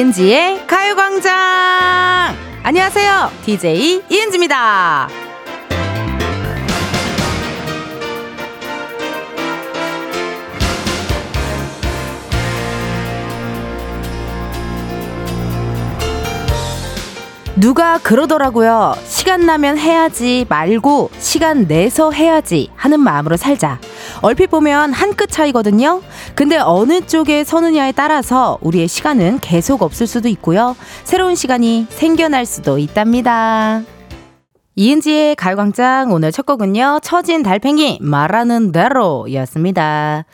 이은지의 가요광장! 안녕하세요. DJ 이은지입니다. 누가 그러더라고요. 시간 나면 해야지 말고 시간 내서 해야지 하는 마음으로 살자. 얼핏 보면 한 끗 차이거든요. 근데 어느 쪽에 서느냐에 따라서 우리의 시간은 계속 없을 수도 있고요. 새로운 시간이 생겨날 수도 있답니다. 이은지의 가요광장 오늘 첫 곡은요. 처진 달팽이 말하는 대로 였습니다.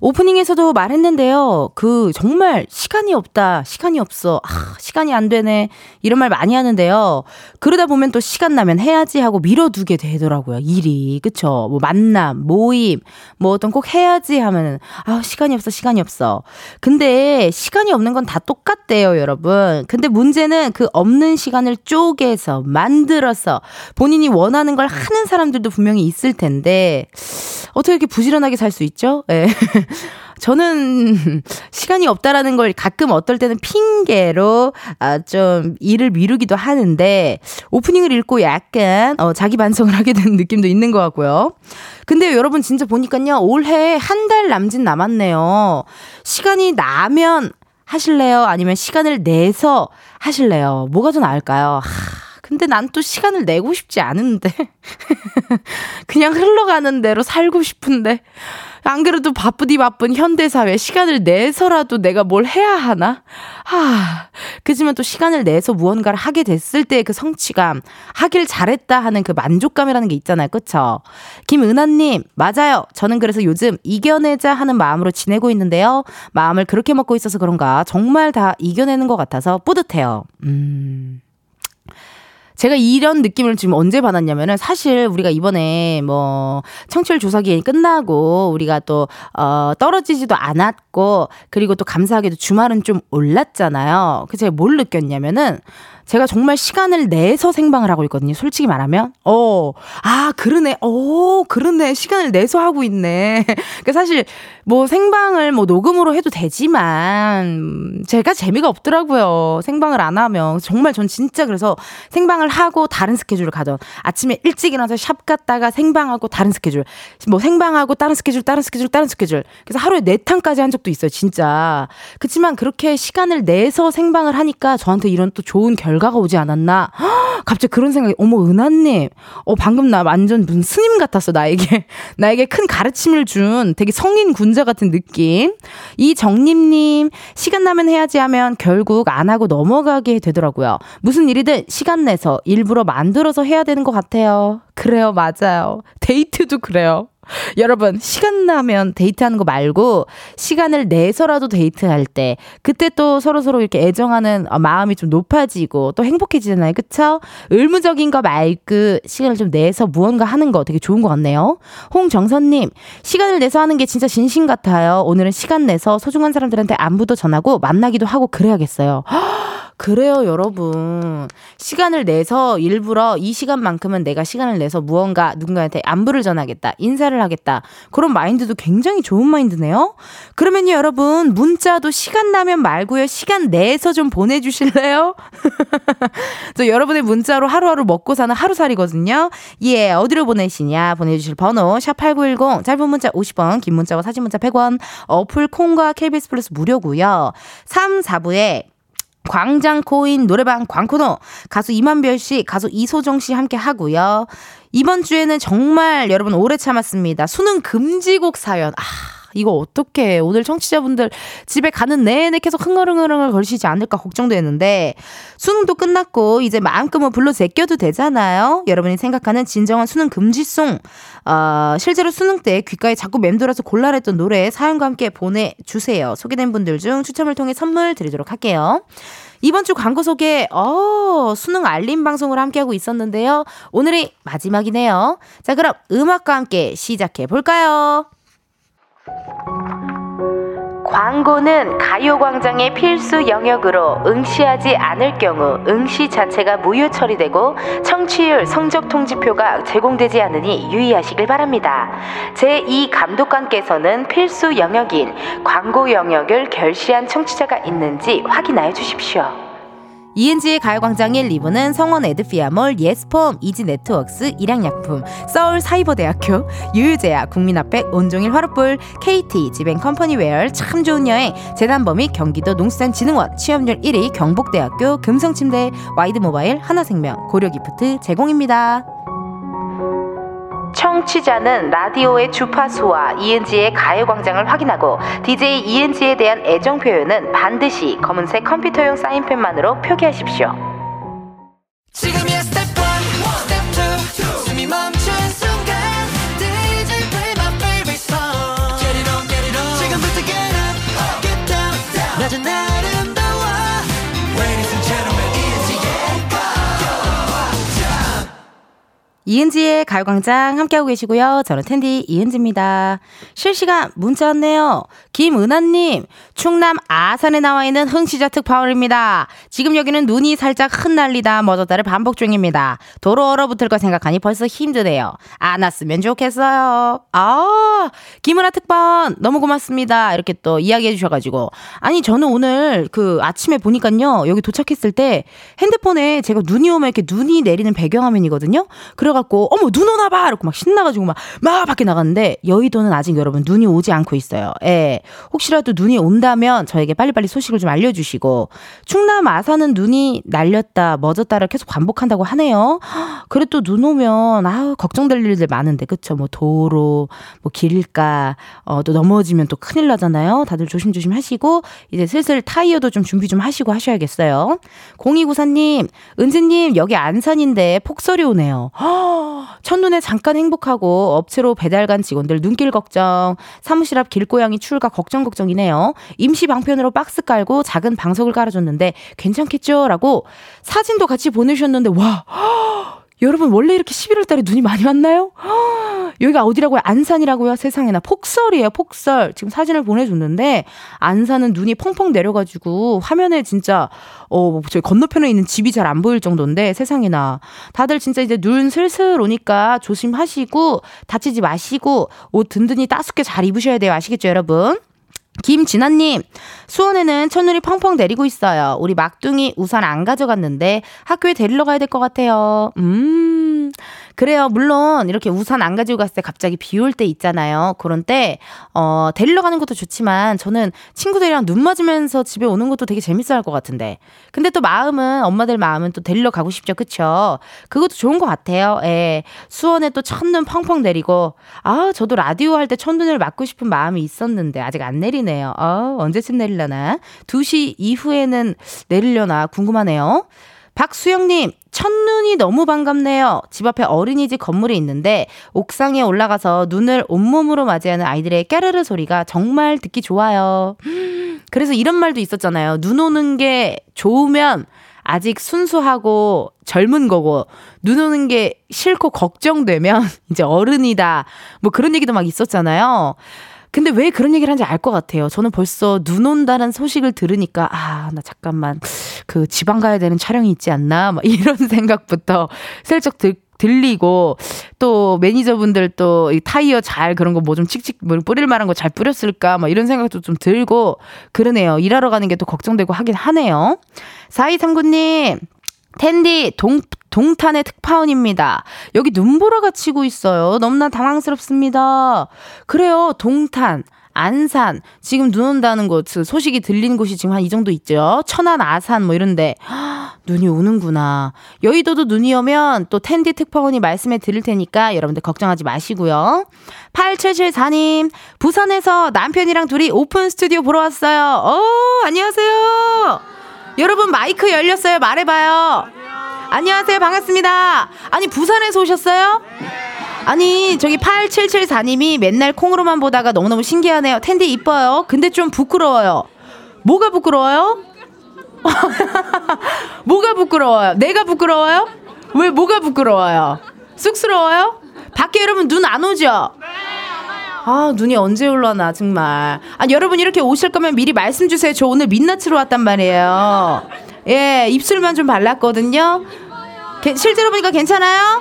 오프닝에서도 말했는데요. 그 정말 시간이 없다, 시간이 없어, 아, 시간이 안 되네 이런 말 많이 하는데요. 그러다 보면 또 시간 나면 해야지 하고 미뤄두게 되더라고요. 일이 그쵸? 뭐 만남, 모임, 뭐 어떤 꼭 해야지 하면은 아 시간이 없어, 시간이 없어. 근데 시간이 없는 건 다 똑같대요, 여러분. 근데 문제는 그 없는 시간을 쪼개서 만들어서 본인이 원하는 걸 하는 사람들도 분명히 있을 텐데 어떻게 이렇게 부지런하게 살 수 있죠? 예. 네. 저는 시간이 없다라는 걸 가끔 어떨 때는 핑계로 아, 좀 일을 미루기도 하는데 오프닝을 읽고 약간 어, 자기 반성을 하게 되는 느낌도 있는 것 같고요. 근데 여러분 진짜 보니까요 올해 한 달 남짓 남았네요. 시간이 나면 하실래요? 아니면 시간을 내서 하실래요? 뭐가 더 나을까요? 하. 근데 난 또 시간을 내고 싶지 않은데. 그냥 흘러가는 대로 살고 싶은데. 안 그래도 바쁘디 바쁜 현대사회 시간을 내서라도 내가 뭘 해야 하나? 하, 그지만 또 시간을 내서 무언가를 하게 됐을 때그 성취감, 하길 잘했다 하는 그 만족감이라는 게 있잖아요. 그쵸? 김은하님, 맞아요. 저는 그래서 요즘 이겨내자 하는 마음으로 지내고 있는데요. 마음을 그렇게 먹고 있어서 그런가 정말 다 이겨내는 것 같아서 뿌듯해요. 음. 제가 이런 느낌을 지금 언제 받았냐면은 사실 우리가 이번에 뭐 청취율 조사 기간이 끝나고 우리가 또 어, 떨어지지도 않았고 그리고 또 감사하게도 주말은 좀 올랐잖아요. 그래서 제가 뭘 느꼈냐면은 제가 정말 시간을 내서 생방을 하고 있거든요. 솔직히 말하면. 어, 아, 그러네. 어, 그러네. 시간을 내서 하고 있네. 그 사실 뭐 생방을 뭐 녹음으로 해도 되지만 제가 재미가 없더라고요. 생방을 안 하면. 정말 전 진짜 그래서 생방을 하고 다른 스케줄을 가던 아침에 일찍 일어나서 샵 갔다가 생방하고 다른 스케줄. 뭐 생방하고 다른 스케줄, 다른 스케줄, 다른 스케줄. 그래서 하루에 네 탕까지 한 적도 있어요. 진짜. 그렇지만 그렇게 시간을 내서 생방을 하니까 저한테 이런 또 좋은 결과 결과가 오지 않았나? 갑자기 그런 생각이, 어머, 은하님. 어, 방금 나 완전 무슨 스님 같았어, 나에게. 나에게 큰 가르침을 준 되게 성인 군자 같은 느낌. 이정림님, 시간 나면 해야지 하면 결국 안 하고 넘어가게 되더라고요. 무슨 일이든 시간 내서 일부러 만들어서 해야 되는 것 같아요. 그래요, 맞아요. 데이트도 그래요. 여러분, 시간 나면 데이트하는 거 말고 시간을 내서라도 데이트할 때 그때 또 서로서로 이렇게 애정하는 마음이 좀 높아지고 또 행복해지잖아요. 그쵸? 의무적인 거 말고 시간을 좀 내서 무언가 하는 거 되게 좋은 것 같네요. 홍정선님, 시간을 내서 하는 게 진짜 진심 같아요. 오늘은 시간 내서 소중한 사람들한테 안부도 전하고 만나기도 하고 그래야겠어요. 그래요, 여러분. 시간을 내서 일부러 이 시간만큼은 내가 시간을 내서 무언가 누군가한테 안부를 전하겠다, 인사를 하겠다. 그런 마인드도 굉장히 좋은 마인드네요. 그러면요, 여러분. 문자도 시간 나면 말고요. 시간 내서 좀 보내주실래요? 저 여러분의 문자로 하루하루 먹고 사는 하루살이거든요. 예, 어디로 보내시냐? 보내주실 번호, 샵8910, 짧은 문자 50원, 긴 문자와 사진 문자 100원, 어플 콩과 KBS 플러스 무료고요 3, 4부에 광장 코인 노래방 광코노 가수 이만별 씨, 가수 이소정 씨 함께 하고요. 이번 주에는 정말 여러분 오래 참았습니다. 수능 금지곡 사연. 아, 이거 어떻게 오늘 청취자분들 집에 가는 내내 계속 흥얼흥얼흥얼 걸리시지 않을까 걱정되는데 수능도 끝났고 이제 마음껏 뭐 불러 제껴도 되잖아요. 여러분이 생각하는 진정한 수능 금지송 어, 실제로 수능 때 귓가에 자꾸 맴돌아서 곤란했던 노래 사연과 함께 보내주세요. 소개된 분들 중 추첨을 통해 선물 드리도록 할게요. 이번 주 광고 소개, 어, 수능 알림 방송을 함께하고 있었는데요. 오늘이 마지막이네요. 자, 그럼 음악과 함께 시작해 볼까요? 광고는 가요광장의 필수 영역으로 응시하지 않을 경우 응시 자체가 무효 처리되고 청취율 성적 통지표가 제공되지 않으니 유의하시길 바랍니다. 제2 감독관께서는 필수 영역인 광고 영역을 결시한 청취자가 있는지 확인하여 주십시오. 이은지의 가요광장 1, 2부는 성원 애드피아몰, 예스폼, 이지네트웍스, 일양약품, 서울사이버대학교, 유유제약, 국민앞백, 온종일 화롯불, KT, 지벤컴퍼니웨어, 참 좋은 여행, 재단범위, 경기도 농수산진흥원, 취업률 1위, 경북대학교, 금성침대, 와이드모바일, 하나생명, 고려기프트 제공입니다. 청취자는 라디오의 주파수와 이은지의 가요광장을 확인하고 DJ 이은지에 대한 애정 표현은 반드시 검은색 컴퓨터용 사인펜만으로 표기하십시오. 지금이야 스텝 1, 스텝 이은지의 가요광장 함께하고 계시고요. 저는 은디 이은지입니다. 실시간 문자 왔네요. 김은하님, 충남 아산에 나와 있는 흥시자 특파원입니다. 지금 여기는 눈이 살짝 흩날리다 멎었다를 반복 중입니다. 도로 얼어붙을 거 생각하니 벌써 힘드네요. 안 왔으면 좋겠어요. 아, 김은하 특파원 너무 고맙습니다. 이렇게 또 이야기해 주셔가지고. 아니, 저는 오늘 그 아침에 보니까요. 여기 도착했을 때 핸드폰에 제가 눈이 오면 이렇게 눈이 내리는 배경화면이거든요. 그래 갖고, 어머, 눈 오나 봐! 이렇게 막 신나가지고 막, 막 밖에 나갔는데, 여의도는 아직 여러분 눈이 오지 않고 있어요. 예. 혹시라도 눈이 온다면 저에게 빨리빨리 소식을 좀 알려주시고 충남 아산은 눈이 날렸다 멎었다를 계속 반복한다고 하네요. 그래 또눈 오면 아우 걱정될 일들 많은데 그쵸 뭐 도로 뭐 길가 어, 또 넘어지면 또 큰일 나잖아요. 다들 조심조심 하시고 이제 슬슬 타이어도 좀 준비 좀 하시고 하셔야겠어요. 0294님 은지님 여기 안산인데 폭설이 오네요. 첫눈에 잠깐 행복하고 업체로 배달 간 직원들 눈길 걱정 사무실 앞 길고양이 출가 걱정 걱정이네요. 임시 방편으로 박스 깔고 작은 방석을 깔아줬는데 괜찮겠죠? 라고 사진도 같이 보내주셨는데 와 여러분 원래 이렇게 11월 달에 눈이 많이 왔나요? 여기가 어디라고요? 안산이라고요? 세상에나 폭설이에요. 폭설. 지금 사진을 보내줬는데 안산은 눈이 펑펑 내려가지고 화면에 진짜 어 저희 건너편에 있는 집이 잘 안 보일 정도인데 세상에나 다들 진짜 이제 눈 슬슬 오니까 조심하시고 다치지 마시고 옷 든든히 따숩게 잘 입으셔야 돼요. 아시겠죠, 여러분? 김진아님, 수원에는 첫눈이 펑펑 내리고 있어요. 우리 막둥이 우산 안 가져갔는데 학교에 데리러 가야 될 것 같아요. 음, 그래요. 물론 이렇게 우산 안 가지고 갔을 때 갑자기 비 올 때 있잖아요. 그런 때, 어, 데리러 가는 것도 좋지만 저는 친구들이랑 눈 맞으면서 집에 오는 것도 되게 재밌어 할 것 같은데. 근데 또 마음은, 엄마들 마음은 또 데리러 가고 싶죠. 그쵸? 그것도 좋은 것 같아요. 예. 수원에 또 첫눈 펑펑 내리고, 아, 저도 라디오 할 때 첫눈을 맞고 싶은 마음이 있었는데 아직 안 내리네요. 어, 언제쯤 내릴려나? 2시 이후에는 내리려나 궁금하네요. 박수영님, 첫눈이 너무 반갑네요. 집 앞에 어린이집 건물이 있는데 옥상에 올라가서 눈을 온몸으로 맞이하는 아이들의 깨르르 소리가 정말 듣기 좋아요. 그래서 이런 말도 있었잖아요. 눈 오는 게 좋으면 아직 순수하고 젊은 거고 눈 오는 게 싫고 걱정되면 이제 어른이다. 뭐 그런 얘기도 막 있었잖아요. 근데 왜 그런 얘기를 하는지 알 것 같아요. 저는 벌써 눈 온다는 소식을 들으니까, 아, 나 잠깐만, 그 지방 가야 되는 촬영이 있지 않나? 막 이런 생각부터 슬쩍 들, 들리고, 또 매니저분들 또 이 타이어 잘 그런 거 뭐 좀 칙칙 뭐 뿌릴 만한 거 잘 뿌렸을까? 막 이런 생각도 좀 들고, 그러네요. 일하러 가는 게 또 걱정되고 하긴 하네요. 4239님, 텐디 동 동탄의 특파원입니다. 여기 눈보라가 치고 있어요. 너무나 당황스럽습니다. 그래요. 동탄. 안산 지금 눈 온다는 곳그 소식이 들리는 곳이 지금 한 이 정도 있죠. 천안, 아산 뭐 이런데 눈이 오는구나. 여의도도 눈이 오면 또 텐디 특파원이 말씀해 드릴 테니까 여러분들 걱정하지 마시고요. 8774님 부산에서 남편이랑 둘이 오픈 스튜디오 보러 왔어요. 어 안녕하세요. 여러분 마이크 열렸어요. 말해봐요. 안녕하세요. 반갑습니다. 아니, 부산에서 오셨어요? 아니, 저기 8774님이 맨날 콩으로만 보다가 너무너무 신기하네요. 텐디 이뻐요. 근데 좀 부끄러워요. 뭐가 부끄러워요? 뭐가 부끄러워요? 내가 부끄러워요? 왜 뭐가 부끄러워요? 쑥스러워요? 밖에 여러분 눈 안 오죠? 아, 눈이 언제 올라나, 정말. 아, 여러분 이렇게 오실 거면 미리 말씀 주세요. 저 오늘 민낯으로 왔단 말이에요. 예, 입술만 좀 발랐거든요. 게, 실제로 보니까 괜찮아요?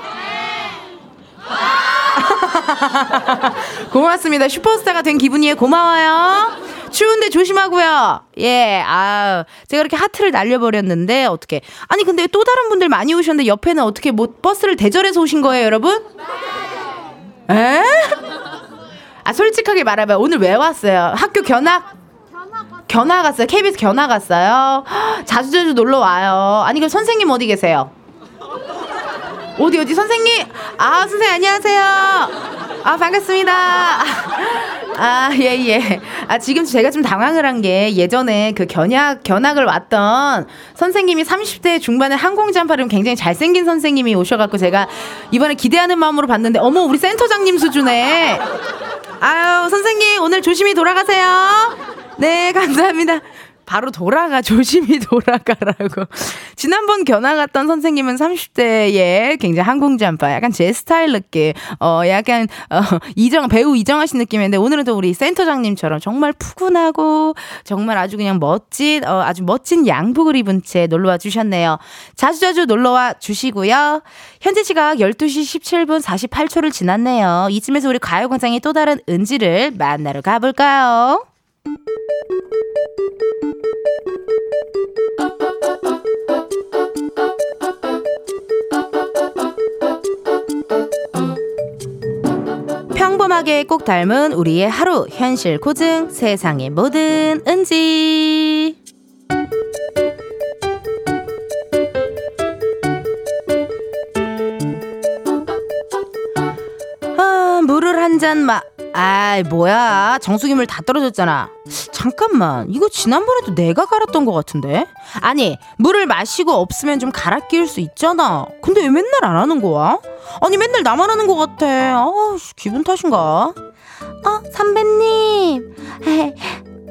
고맙습니다. 슈퍼스타가 된 기분이에요. 고마워요. 추운데 조심하고요. 예, 아, 제가 이렇게 하트를 날려버렸는데 어떻게? 아니 근데 또 다른 분들 많이 오셨는데 옆에는 어떻게 뭐 버스를 대절해서 오신 거예요, 여러분? 에? 아 솔직하게 말해봐요. 오늘 왜 왔어요? 학교 견학? 견학 갔어요. KBS 견학 갔어요. 자주 자주 놀러 와요. 아니 그 선생님 어디 계세요? 어디 어디 선생님? 아 선생님 안녕하세요. 아 반갑습니다. 아 예예. 예. 아 지금 제가 좀 당황을 한 게 예전에 그 견학 견학을 왔던 선생님이 30대 중반에 항공 잠바를 굉장히 잘생긴 선생님이 오셔갖고 제가 이번에 기대하는 마음으로 봤는데 어머 우리 센터장님 수준에 아유 선생님 오늘 조심히 돌아가세요. 네 감사합니다. 바로 돌아가 조심히 돌아가라고. 지난번 견학 갔던 선생님은 30대에 굉장히 항공잠바 약간 제 스타일 느낌. 어 약간 어 이정 배우 이정하신 느낌인데 오늘은 또 우리 센터장님처럼 정말 푸근하고 정말 아주 그냥 멋진 어 아주 멋진 양복을 입은 채 놀러 와 주셨네요. 자주자주 놀러 와 주시고요. 현재 시각 12시 17분 48초를 지났네요. 이쯤에서 우리 가요광장의 또 다른 은지를 만나러 가볼까요? 평범하게 꼭 닮은 우리의 하루 현실 고증 세상의 모든 은지 아 물을 한잔 마. 아이 뭐야. 정수기 물 다 떨어졌잖아. 잠깐만. 이거 지난번에도 내가 갈았던 것 같은데? 아니 물을 마시고 없으면 좀 갈아 끼울 수 있잖아. 근데 왜 맨날 안 하는 거야? 아니 맨날 나만 하는 것 같아. 아 기분 탓인가? 어 선배님.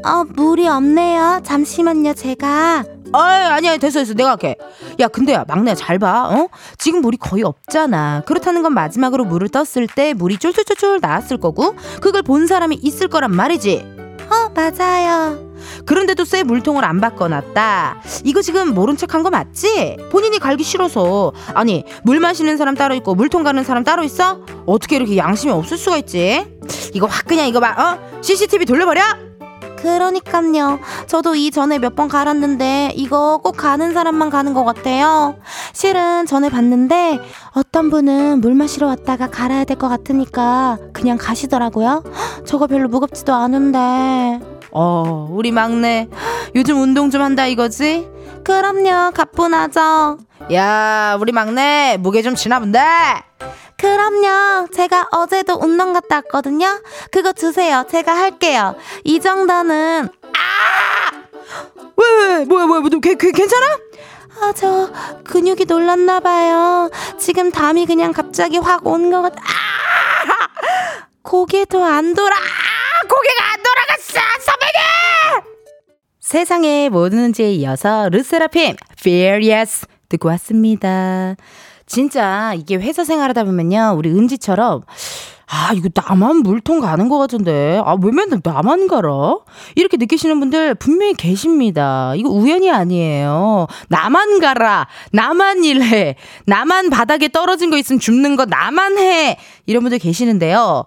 어 물이 없네요. 잠시만요 제가 아이, 아니야, 됐어, 됐어. 내가 할게. 야, 근데 막내야, 잘 봐. 어? 지금 물이 거의 없잖아. 그렇다는 건 마지막으로 물을 떴을 때 물이 쫄쫄쫄쫄 나왔을 거고, 그걸 본 사람이 있을 거란 말이지. 어, 맞아요. 그런데도 새 물통을 안 바꿔놨다. 이거 지금 모른 척한 거 맞지? 본인이 갈기 싫어서. 아니, 물 마시는 사람 따로 있고, 물통 가는 사람 따로 있어? 어떻게 이렇게 양심이 없을 수가 있지? 이거 확 그냥 이거 봐, 어? CCTV 돌려버려? 그러니깐요. 저도 이전에 몇 번 갈았는데 이거 꼭 가는 사람만 가는 것 같아요. 실은 전에 봤는데 어떤 분은 물 마시러 왔다가 갈아야 될 것 같으니까 그냥 가시더라고요. 저거 별로 무겁지도 않은데. 어, 우리 막내 요즘 운동 좀 한다 이거지? 그럼요. 가뿐하죠. 야, 우리 막내 무게 좀 지나 본데. 그럼요. 제가 어제도 운동 갔다 왔거든요. 그거 주세요. 제가 할게요. 이 정도는 아! 왜, 왜, 뭐야, 뭐야, 뭐, 걔, 걔, 괜찮아? 아, 저 근육이 놀랐나 봐요. 지금 담이 그냥 갑자기 확 온 것 같아. 아! 고개도 안 돌아. 아! 고개가 안 돌아갔어. 선배님! 세상에 뭐든지에 이어서 르세라핌 Furious 듣고 왔습니다. 진짜 이게 회사 생활하다 보면요. 우리 은지처럼 아, 이거 나만 물통 가는 것 같은데. 아, 왜 맨날 나만 가라? 이렇게 느끼시는 분들 분명히 계십니다. 이거 우연이 아니에요. 나만 가라. 나만 일해. 나만 바닥에 떨어진 거 있으면 줍는 거 나만 해. 이런 분들 계시는데요.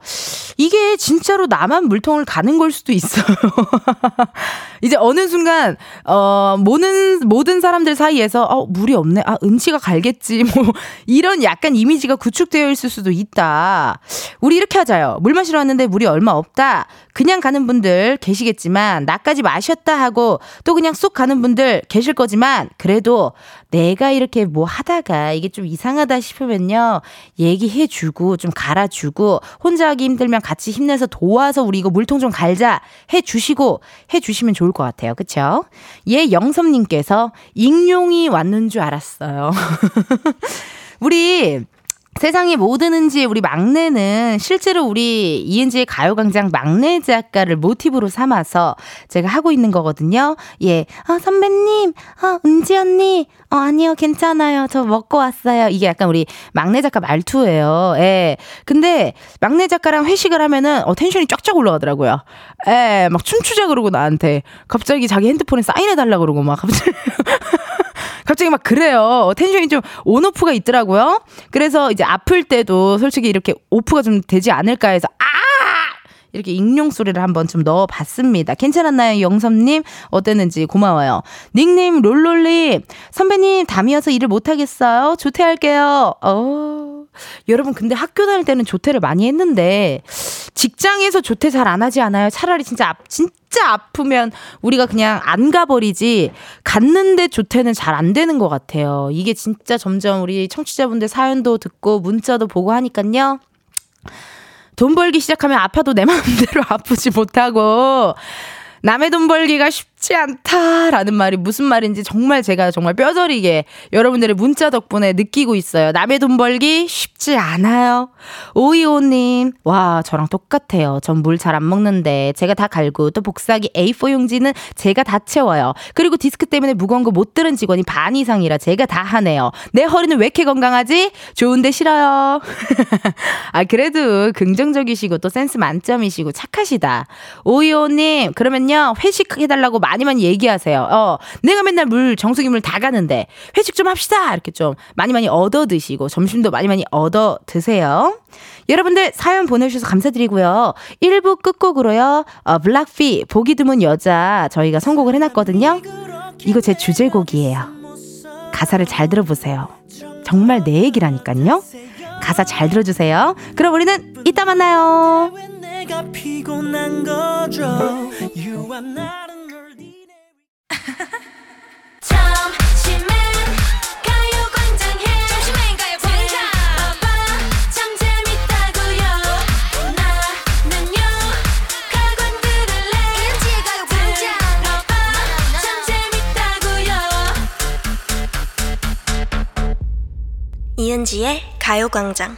이게 진짜로 나만 물통을 가는 걸 수도 있어요. 이제 어느 순간, 어, 모든, 모든 사람들 사이에서, 어, 물이 없네. 아, 은치가 갈겠지. 뭐, 이런 약간 이미지가 구축되어 있을 수도 있다. 우리 이렇게 하자요. 물 마시러 왔는데 물이 얼마 없다. 그냥 가는 분들 계시겠지만 나까지 마셨다 하고 또 그냥 쏙 가는 분들 계실 거지만 그래도 내가 이렇게 뭐 하다가 이게 좀 이상하다 싶으면요. 얘기해 주고 좀 갈아 주고 혼자 하기 힘들면 같이 힘내서 도와서 우리 이거 물통 좀 갈자 해 주시고 해 주시면 좋을 것 같아요. 그렇죠? 예 영섭 님께서 익룡이 왔는 줄 알았어요. 우리 세상이 뭐 드는지 우리 막내는 실제로 우리 이은지의 가요광장 막내 작가를 모티브로 삼아서 제가 하고 있는 거거든요. 예. 아, 선배님, 아, 은지 언니, 어, 아니요, 괜찮아요. 저 먹고 왔어요. 이게 약간 우리 막내 작가 말투예요. 예. 근데 막내 작가랑 회식을 하면은 어, 텐션이 쫙쫙 올라가더라고요. 예, 막 춤추자 그러고 나한테 갑자기 자기 핸드폰에 사인해달라 그러고 막 갑자기. 갑자기 막 그래요. 텐션이 좀 온오프가 있더라고요. 그래서 이제 아플 때도 솔직히 이렇게 오프가 좀 되지 않을까 해서 아! 이렇게 익룡 소리를 한번 좀 넣어봤습니다. 괜찮았나요, 영섭님? 어땠는지 고마워요. 닉네임 롤롤님, 선배님 담이어서 일을 못하겠어요? 조퇴할게요. 어, 여러분 근데 학교 다닐 때는 조퇴를 많이 했는데 직장에서 조퇴 잘 안 하지 않아요? 차라리 진짜 진짜 아프면 우리가 그냥 안 가버리지 갔는데 조퇴는 잘 안 되는 것 같아요. 이게 진짜 점점 우리 청취자분들 사연도 듣고 문자도 보고 하니깐요. 돈 벌기 시작하면 아파도 내 마음대로 아프지 못하고 남의 돈 벌기가 쉽지 않다라는 말이 무슨 말인지 정말 제가 정말 뼈저리게 여러분들의 문자 덕분에 느끼고 있어요. 남의 돈 벌기 쉽지 않아요. 오이오님, 와, 저랑 똑같아요. 전 물 잘 안 먹는데 제가 다 갈고 또 복사기 A4 용지는 제가 다 채워요. 그리고 디스크 때문에 무거운 거 못 들은 직원이 반 이상이라 제가 다 하네요. 내 허리는 왜 이렇게 건강하지? 좋은데 싫어요. 아, 그래도 긍정적이시고 또 센스 만점이시고 착하시다. 오이오님, 그러면요, 회식해달라고 많이 많이 얘기하세요. 어, 내가 맨날 물, 정수기 물 다 가는데 회식 좀 합시다. 이렇게 좀 많이 많이 얻어 드시고 점심도 많이 많이 얻어 드세요. 여러분들 사연 보내주셔서 감사드리고요. 1부 끝곡으로요. 어, 블락피 보기 드문 여자 저희가 선곡을 해놨거든요. 이거 제 주제곡이에요. 가사를 잘 들어보세요. 정말 내 얘기라니까요. 가사 잘 들어주세요. 그럼 우리는 이따 만나요. 이은지의 가요광장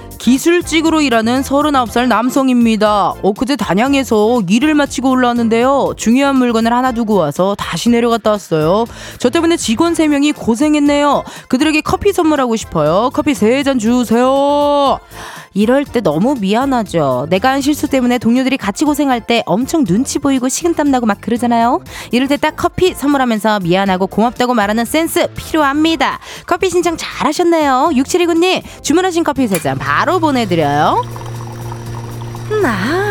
기술직으로 일하는 39살 남성입니다. 엊그제 단양에서 일을 마치고 올라왔는데요. 중요한 물건을 하나 두고 와서 다시 내려갔다 왔어요. 저 때문에 직원 3명이 고생했네요. 그들에게 커피 선물하고 싶어요. 커피 3잔 주세요. 이럴 때 너무 미안하죠. 내가 한 실수 때문에 동료들이 같이 고생할 때 엄청 눈치 보이고 식은땀 나고 막 그러잖아요. 이럴 때 딱 커피 선물하면서 미안하고 고맙다고 말하는 센스 필요합니다. 커피 신청 잘 하셨네요. 6729님 주문하신 커피 3잔 바로 보내드려요. 나.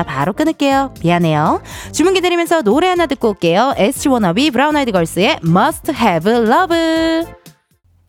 바로 끊을게요. 미안해요. 주문 기다리면서 노래 하나 듣고 올게요. SG 워너비 브라운 아이드 걸스의 Must Have Love.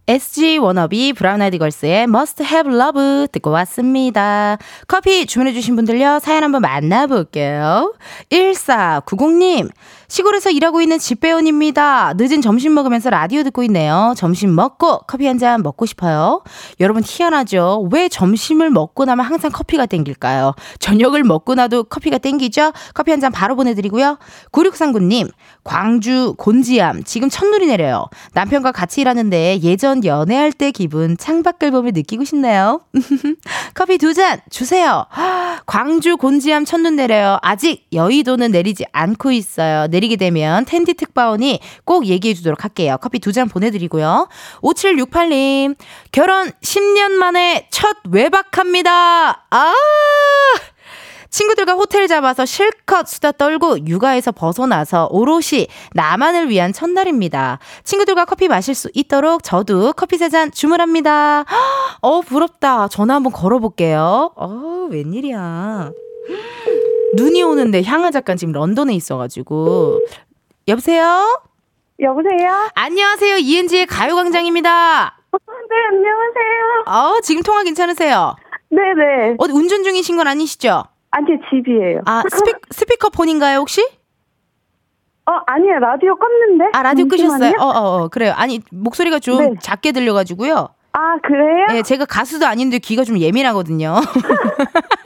SG 워너비 브라운 아이드 걸스의 Must Have Love 듣고 왔습니다. 커피 주문해주신 분들요, 사연 한번 만나볼게요. 1490님, 시골에서 일하고 있는 집배원입니다. 늦은 점심 먹으면서 라디오 듣고 있네요. 점심 먹고 커피 한 잔 먹고 싶어요. 여러분 희한하죠? 왜 점심을 먹고 나면 항상 커피가 땡길까요? 저녁을 먹고 나도 커피가 땡기죠? 커피 한 잔 바로 보내드리고요. 9639님, 광주 곤지암 지금 첫눈이 내려요. 남편과 같이 일하는데 예전 연애할 때 기분 창밖을 보며 느끼고 싶네요. 커피 두 잔 주세요. 광주 곤지암 첫눈 내려요. 아직 여의도는 내리지 않고 있어요. 내리게 되면 텐디 특파원이 꼭 얘기해 주도록 할게요. 커피 두 잔 보내드리고요. 5768님, 결혼 10년 만에 첫 외박합니다. 아! 친구들과 호텔 잡아서 실컷 수다 떨고 육아에서 벗어나서 오롯이 나만을 위한 첫날입니다. 친구들과 커피 마실 수 있도록 저도 커피 세 잔 주문합니다. 어, 부럽다. 전화 한번 걸어볼게요. 어, 웬일이야. 눈이 오는데 향아 작가 지금 런던에 있어가지고. 여보세요? 여보세요? 안녕하세요. 이은지의 가요광장입니다. 네, 안녕하세요. 어, 지금 통화 괜찮으세요? 네네. 어디 운전 중이신 건 아니시죠? 아니, 집이에요. 아, 스피, 스피커 폰인가요, 혹시? 어, 아니에요. 라디오 껐는데? 아, 라디오 잠시만요. 끄셨어요? 어, 어, 어, 그래요. 아니, 목소리가 좀 네. 작게 들려가지고요. 아, 그래요? 예, 제가 가수도 아닌데 귀가 좀 예민하거든요.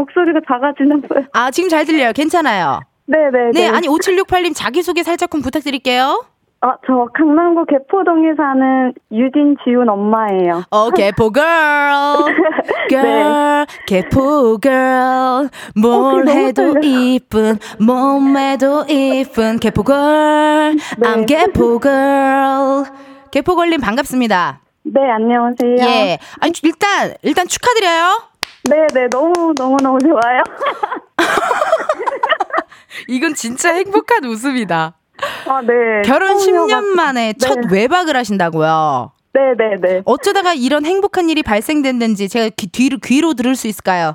목소리가 작아지나봐요. 아, 지금 잘 들려요. 괜찮아요. 네네. 네, 아니, 5768님 자기소개 살짝 좀 부탁드릴게요. 어, 저 강남구 개포동에 사는 유진 지훈 엄마예요. 어, 개포 girl. girl, 개포 girl. 뭘 어, 해도. 이쁜, 몸매도 이쁜 개포. 네. I'm 개포 girl. 개포 걸님 반갑습니다. 네, 안녕하세요. 예. 아니, 일단, 일단 축하드려요. 네네, 너무, 너무 너무 좋아요. 이건 진짜 행복한 웃음이다. 아, 네. 결혼 10년 처음이어가지고. 만에 첫 네. 외박을 하신다고요. 네네네. 어쩌다가 이런 행복한 일이 발생됐는지 제가 귀, 뒤로, 귀로 들을 수 있을까요?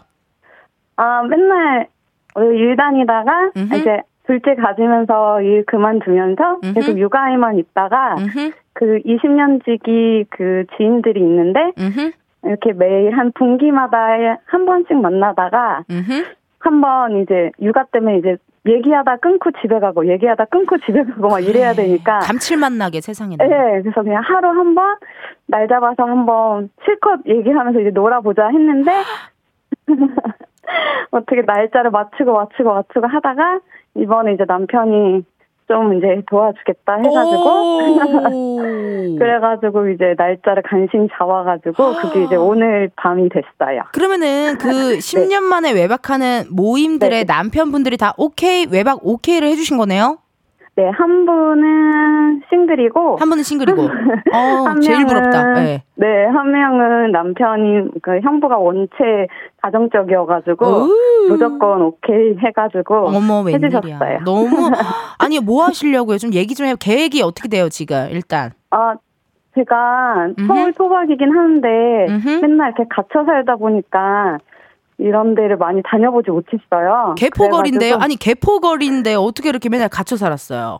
아, 맨날 어, 일 다니다가 음흠. 이제 둘째 가지면서 일 그만두면서 음흠. 계속 육아에만 있다가 음흠, 그 20년 지기 그 지인들이 있는데 이렇게 매일 한 분기마다 한 번씩 만나다가. 한 번 이제 육아 때문에 이제 얘기하다 끊고 집에 가고 얘기하다 끊고 집에 가고 막 이래야 되니까 감칠맛 나게 세상에. 네, 그래서 그냥 하루 한 번 날 잡아서 한 번 실컷 얘기하면서 이제 놀아보자 했는데 어떻게 날짜를 맞추고 맞추고 맞추고 하다가 이번에 이제 남편이 좀 이제 도와주겠다 해가지고 그래가지고 이제 날짜를 간신히 잡아가지고 그게 이제 오늘 밤이 됐어요. 그러면은 그 10년 만에 외박하는 모임들의 네. 남편분들이 다 오케이 외박 오케이를 해주신 거네요. 네, 한 분은 싱글이고 한 분은 싱글이고. 어, 한 제일 부럽다. 네. 네, 한 명은 남편이 그 형부가 원체 가정적이어 가지고 오. 무조건 오케이 해 가지고 어머 웬일이야. 해주셨어요. 너무 아니 뭐 하시려고요? 좀 얘기 좀 해요. 계획이 어떻게 돼요 지금 일단. 아 제가. 서울 토박이긴 하는데 음흠. 맨날 이렇게 갇혀 살다 보니까 이런 데를 많이 다녀보지 못했어요. 개포거리인데요. 아니 개포거리인데 어떻게 이렇게 맨날 갇혀 살았어요?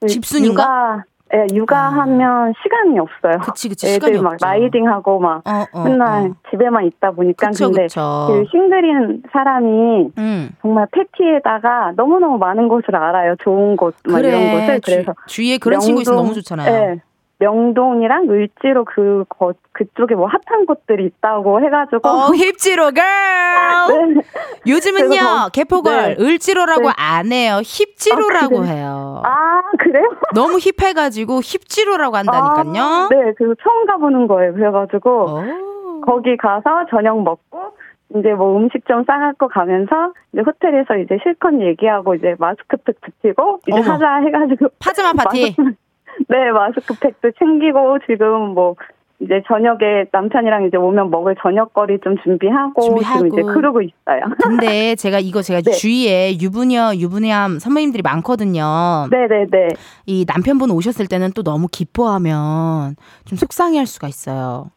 그 집순인가? 육아, 예, 육아하면 시간이 없어요. 그치 그치 시간이 애들 막 없죠. 라이딩하고 막 어, 어, 맨날 어. 집에만 있다 보니까 그쵸 근데 그쵸. 그 싱글인 사람이 음. 정말 패티에다가 너무너무 많은 곳을 알아요. 좋은 곳, 막 이런 곳을. 그래서 주, 위에 그런 친구 있으면 명동, 너무 좋잖아요. 예, 명동이랑 을지로 그, 거, 그쪽에 뭐 핫한 곳들이 있다고 해가지고. 어, 힙지로 걸. 네. 요즘은요 개포걸 네. 을지로라고 네. 안 해요. 힙지로라고 아? 해요. 아, 그래요? 너무 힙해가지고 힙지로라고 한다니까요. 아, 네, 그래서 처음 가보는 거예요. 그래가지고, 오. 거기 가서 저녁 먹고, 이제 뭐 음식 좀 싸갖고 가면서, 이제 호텔에서 이제 실컷 얘기하고, 이제 마스크팩 붙이고, 이제 어머. 하자 해가지고. 파자마 파티. 네, 마스크팩도 챙기고, 지금 뭐, 이제 저녁에 남편이랑 이제 오면 먹을 저녁거리 좀 준비하고, 준비하고. 지금 이제 그러고 있어요. 근데 제가 이거 제가 네. 주위에 유부녀 유부녀함 선배님들이 많거든요. 네네네. 이 남편분 오셨을 때는 또 너무 기뻐하면 좀 속상해할 수가 있어요.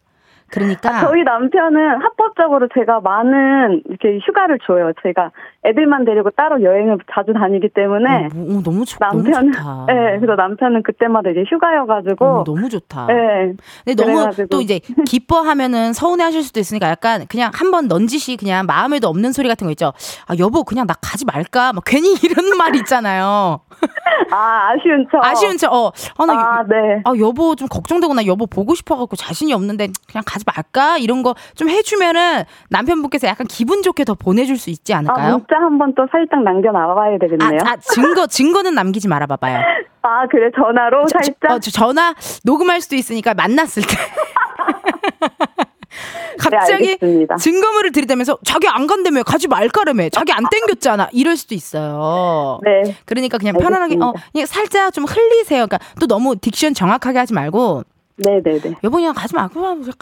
그러니까 저희 남편은 합법적으로 제가 많은 이렇게 휴가를 줘요. 제가 애들만 데리고 따로 여행을 자주 다니기 때문에 어, 뭐, 어, 너무, 좋, 너무 남편은 좋다. 네, 그래서 남편은 그때마다 이제 휴가여가지고 어, 너무 좋다. 네, 근데 너무 그래가지고. 또 이제 기뻐하면은 서운해하실 수도 있으니까 약간 그냥 한번 넌지시 그냥 마음에도 없는 소리 같은 거 있죠. 아 여보 그냥 나 가지 말까? 막 괜히 이런 말 있잖아요. 아 아쉬운 척. 아쉬운 척. 어, 아, 나 아 네. 아 여보 좀 걱정되고 나 여보 보고 싶어갖고 자신이 없는데 그냥 가지 말까 이런 거 좀 해주면은 남편분께서 약간 기분 좋게 더 보내줄 수 있지 아 않을까요? 문자 한번 또 살짝 남겨놔봐야 되겠네요. 아, 아, 증거 증거는 남기지 말아봐봐요. 아 그래 전화로 살짝. 어, 저 전화 녹음할 수도 있으니까 만났을 때. 갑자기 네, 증거물을 들이대면서 자기 안 간다며 가지 말까라며 자기 안 땡겼잖아 이럴 수도 있어요. 네. 그러니까 그냥 편안하게 어 그냥 살짝 좀 흘리세요. 그러니까 또 너무 딕션 정확하게 하지 말고 네네네. 여보냐 가지 마.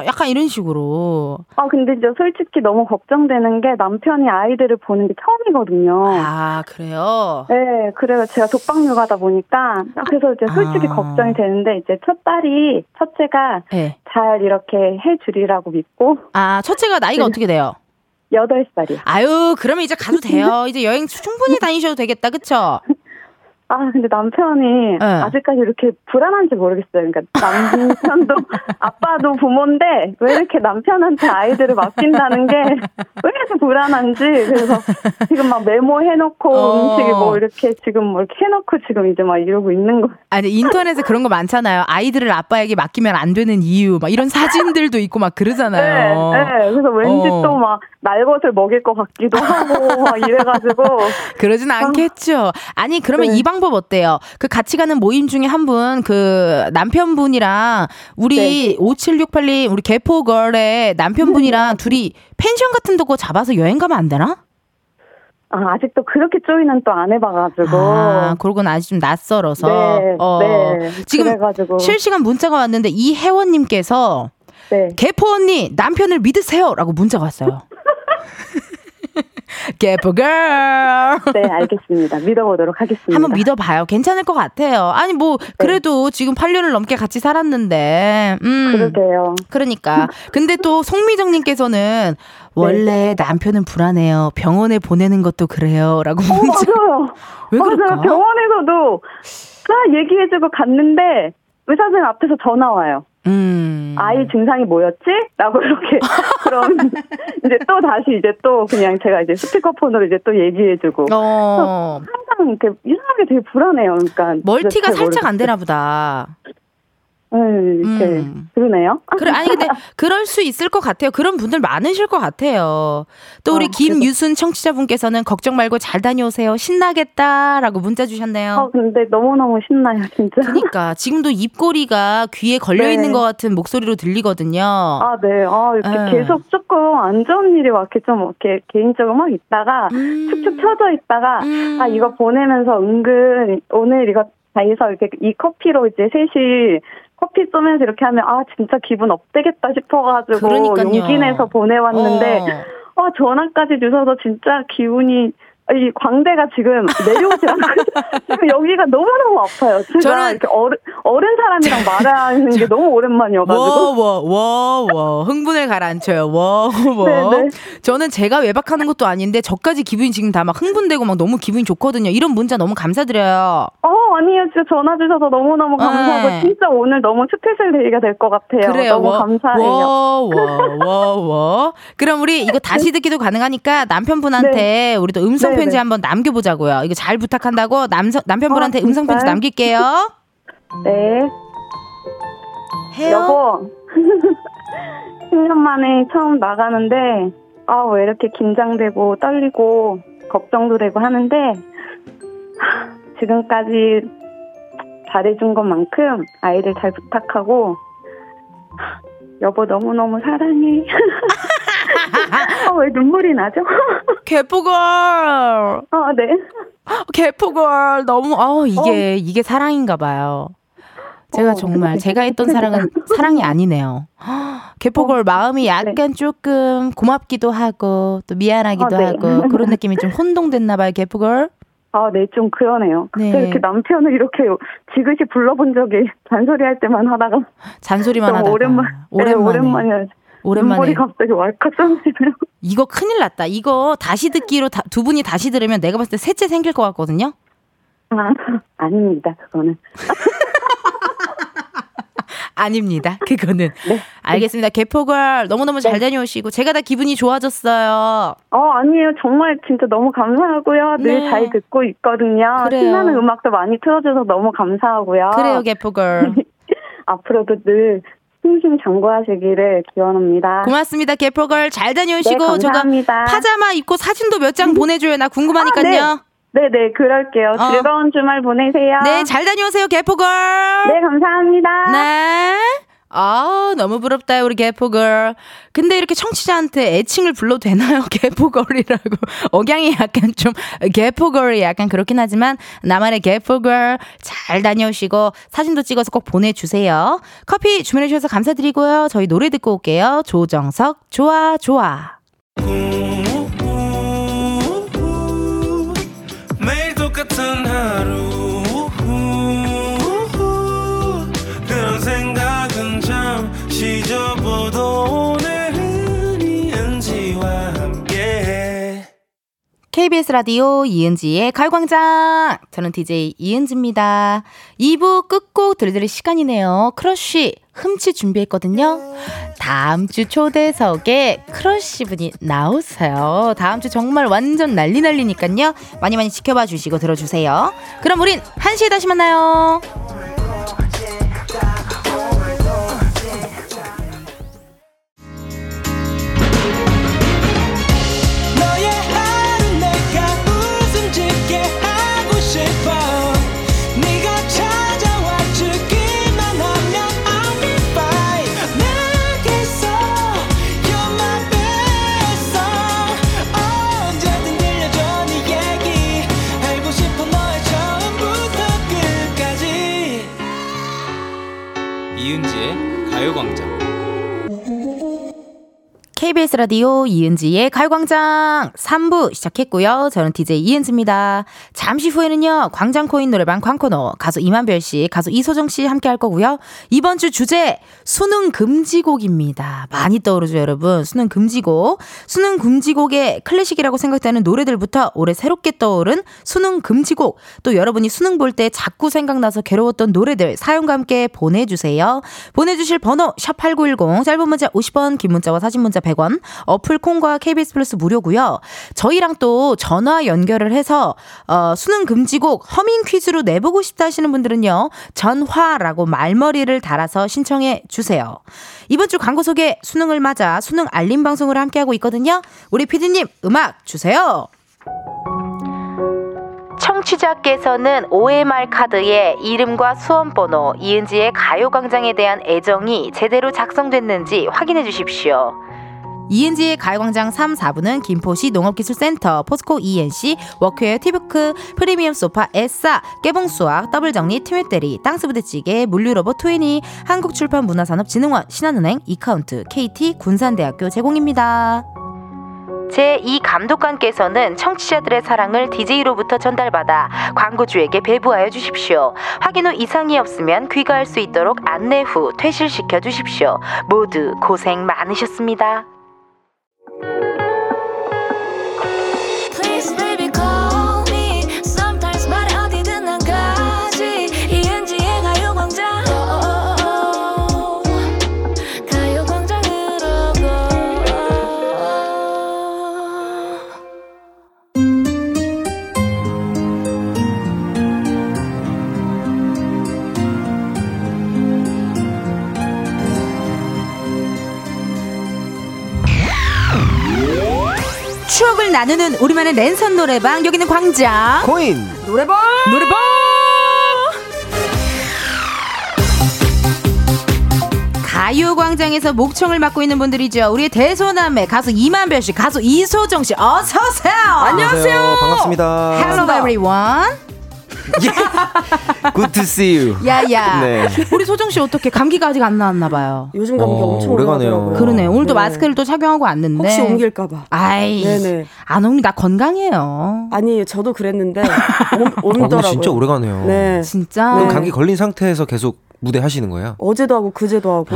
약간 이런 식으로. 아 근데 저 솔직히 너무 걱정되는 게 남편이 아이들을 보는 게 처음이거든요. 아 그래요? 네, 그래서 제가 독박육아다 보니까 그래서 이제 솔직히 아. 걱정이 되는데 이제 첫 딸이 첫째가 네. 잘 이렇게 해주리라고 믿고. 아 첫째가 나이가 네. 어떻게 돼요? 여덟 살이요. 아유, 그러면 이제 가도 돼요. 이제 여행 충분히 다니셔도 되겠다, 그쵸? 아, 근데 남편이 네. 아직까지 이렇게 불안한지 모르겠어요. 그러니까 남편도 아빠도 부모인데 왜 이렇게 남편한테 아이들을 맡긴다는 게 왜 이렇게 불안한지 그래서 지금 막 메모해놓고 어. 음식이 뭐 이렇게 지금 뭐 이렇게 해놓고 지금 이제 막 이러고 있는 거. 아니 인터넷에 그런 거 많잖아요. 아이들을 아빠에게 맡기면 안 되는 이유 막 이런 사진들도 있고 막 그러잖아요. 네, 네. 그래서 왠지 어. 또막 날것을 먹일 것 같기도 하고 막 이래가지고 그러진 않겠죠. 아니 그러면 네. 이방 법 어때요? 그 같이 가는 모임 중에 한 분 그 남편분이랑 우리 네. 5768님 우리 개포걸의 남편분이랑 둘이 펜션 같은 거 잡아서 여행 가면 안 되나? 아, 아직도 그렇게 쪼이는 또 안 해봐가지고. 아, 그러고 아직 좀 낯설어서. 네, 어. 네. 지금 그래가지고. 실시간 문자가 왔는데 이 회원님께서 네. 개포 언니 남편을 믿으세요라고 문자가 왔어요. 개포걸. 네, 알겠습니다. 믿어보도록 하겠습니다. 한번 믿어봐요. 괜찮을 것 같아요. 아니, 뭐, 네. 그래도 네. 지금 8년을 넘게 같이 살았는데. 음. 그러게요. 그러니까. 근데 또 송미정님께서는 원래 네. 남편은 불안해요. 병원에 보내는 것도 그래요. 라고 어, 맞아요. 왜 그럴까? 맞아요. 병원에서도 다 얘기해주고 갔는데 의사선생 앞에서 전화 와요. 음. 아이 증상이 뭐였지? 라고 이렇게 그럼 이제 또 다시 이제 또 그냥 제가 이제 스피커폰으로 이제 또 얘기해주고 어. 항상 이렇게 이상하게 되게 불안해요. 그러니까 멀티가 살짝 안 되나 보다. 음, 음. 그러네요. 그래, 아니, 근데, 그럴 수 있을 것 같아요. 그런 분들 많으실 것 같아요. 또 우리 어, 김유순 청취자분께서는 걱정 말고 잘 다녀오세요. 신나겠다라고 문자 주셨네요. 어, 근데 너무너무 신나요, 진짜. 그니까, 지금도 입꼬리가 귀에 걸려있는 네. 것 같은 목소리로 들리거든요. 아, 네. 아, 이렇게 네. 계속 조금 안 좋은 일이 막 이렇게 좀 이렇게 개인적으로 막 있다가, 음. 축축 처져 있다가, 음. 아, 이거 보내면서 은근 오늘 이거 다 해서 이렇게 이 커피로 이제 셋이 커피 쏘면서 이렇게 하면 아 진짜 기분 업되겠다 싶어가지고 그러니까요. 용기 내서 보내왔는데 어. 아 전화까지 주셔서 진짜 기분이 이 광대가 지금 내려오지 않고 지금 여기가 너무너무 아파요. 제가 저는 이렇게 어른, 어른 사람이랑 말하는 게 너무 오랜만이어가지고. 워워워워 흥분을 가라앉혀요. 워워. 저는 제가 외박하는 것도 아닌데 저까지 기분이 지금 다 막 흥분되고 막 너무 기분이 좋거든요. 이런 문자 너무 감사드려요. 어 아니요 진짜 전화 주셔서 너무너무 감사하고 네. 진짜 오늘 너무 special day가 될 것 같아요. 그래요. 너무 워, 감사해요. 워워워 그럼 우리 이거 다시 듣기도 가능하니까 남편분한테 네. 우리도 음성 편지 한번 남겨보자고요. 이거 잘 부탁한다고 남성, 남편분한테 어, 음성 편지 남길게요. 네. 해요. 여보. 10년 만에 처음 나가는데 아 왜 이렇게 긴장되고 떨리고 걱정도 되고 하는데 지금까지 잘해준 것만큼 아이를 잘 부탁하고 여보 너무너무 사랑해. 어, 왜 눈물이 나죠? 개포걸. 어, 네. 개포걸 너무 어 이게 어. 이게 사랑인가 봐요. 제가 어, 정말 제가 했던 사랑은 사랑이 아니네요. 개포걸 어, 마음이 네. 약간 네. 조금 고맙기도 하고 또 미안하기도 아, 네. 하고 그런 느낌이 좀 혼동됐나 봐요, 개포걸. 아, 네, 좀 그러네요. 네. 이렇게 남편을 이렇게 지그시 불러본 적이 잔소리 할 때만 하다가 잔소리만 하다가 오랜만 오랜만에 네, 오랜만에 오랜만에 눈물이 갑자기 왈칵 쏟아지네요. 이거 큰일 났다. 이거 다시 듣기로 다, 두 분이 다시 들으면 내가 봤을 때 셋째 생길 것 같거든요. 아, 아닙니다. 그거는. 아닙니다. 그거는. 네. 알겠습니다. 개포걸 너무너무 잘 네. 다녀오시고 제가 다 기분이 좋아졌어요. 어, 아니에요. 정말 진짜 너무 감사하고요. 늘잘 네. 듣고 있거든요. 그래요. 신나는 음악도 많이 틀어줘서 너무 감사하고요. 그래요, 개포걸. 앞으로도 늘 심심 장구하시기를 기원합니다. 고맙습니다. 개포걸 잘 다녀오시고 네, 저거 파자마 입고 사진도 몇 장 보내줘요. 나 궁금하니까요. 아, 네. 네네, 그럴게요. 어. 즐거운 주말 보내세요. 네, 잘 다녀오세요, 개포걸. 네, 감사합니다. 네. 아, 너무 부럽다, 우리 개포걸. 근데 이렇게 청취자한테 애칭을 불러도 되나요? 개포걸이라고. 억양이 약간 좀, 개포걸이 약간 그렇긴 하지만, 나만의 개포걸 잘 다녀오시고, 사진도 찍어서 꼭 보내주세요. 커피 주문해주셔서 감사드리고요. 저희 노래 듣고 올게요. 조정석, 좋아, 좋아. KBS 라디오 이은지의 가요광장. 저는 DJ 이은지입니다. 2부 끝곡 들려드릴 시간이네요. 크러쉬 흠칫 준비했거든요. 다음 주 초대석에 크러쉬 분이 나오세요. 다음 주 정말 완전 난리 난리니까요. 많이 많이 지켜봐 주시고 들어주세요. 그럼 우린 1시에 다시 만나요. 가요광장 KBS 라디오 이은지의 가요광장 3부 시작했고요. 저는 DJ 이은지입니다. 잠시 후에는요, 광장코인 노래방 광코너, 가수 이만별 씨, 가수 이소정 씨 함께 할 거고요. 이번 주 주제, 수능 금지곡입니다. 많이 떠오르죠, 여러분. 수능 금지곡. 수능 금지곡의 클래식이라고 생각되는 노래들부터 올해 새롭게 떠오른 수능 금지곡, 또 여러분이 수능 볼 때 자꾸 생각나서 괴로웠던 노래들 사연과 함께 보내주세요. 보내주실 번호, 샵8910, 짧은 문자 50원, 긴 문자와 사진 문자 100원, 어플 콩과 KBS 플러스 무료고요. 저희랑 또 전화 연결을 해서 어, 수능 금지곡 허밍 퀴즈로 내보고 싶다 하시는 분들은요. 전화라고 말머리를 달아서 신청해 주세요. 이번 주 광고 소개 수능을 맞아 수능 알림 방송을 함께하고 있거든요. 우리 피디님 음악 주세요. 청취자께서는 OMR 카드에 이름과 수험번호, 이은지의 가요광장에 대한 애정이 제대로 작성됐는지 확인해 주십시오. 이은지의 가요광장 3, 4부는 김포시 농업기술센터, 포스코 ENC, workwear 티뷰크, 프리미엄 소파, 에싸, 깨봉수학, 더블정리, 티맵대리, 땅스부대찌개, 물류로봇 트위니, 한국출판문화산업진흥원, 신한은행, 이카운트, KT, 군산대학교 제공입니다. 제2 감독관께서는 청취자들의 사랑을 DJ로부터 전달받아 광고주에게 배부하여 주십시오. 확인 후 이상이 없으면 귀가할 수 있도록 안내 후 퇴실시켜 주십시오. 모두 고생 많으셨습니다. Thank you. 추억을 나누는 우리만의 랜선 노래방 여기는 광장 코인 노래방 노래방 가요광장에서 목청을 맡고 있는 분들이죠. 우리의 대소남매 가수 이만별 씨, 가수 이소정 씨, 어서 오세요. 안녕하세요. 반갑습니다. Hello everyone. Good to see you. 야야. 네. 우리 소정 씨 어떻게 감기가 아직 안 나왔나 봐요. 요즘 감기 어, 엄청 오래가네요. 그러네. 오늘도 네. 마스크를 또 착용하고 왔는데. 혹시 옮길까봐. 아이. 네네. 안 옮기 나 건강해요. 아니 저도 그랬는데 옴, 아, 근데 옮더라고요. 진짜 오래가네요. 네. 진짜. 그럼 감기 걸린 상태에서 계속 무대 하시는 거예요? 어제도 하고 그제도 하고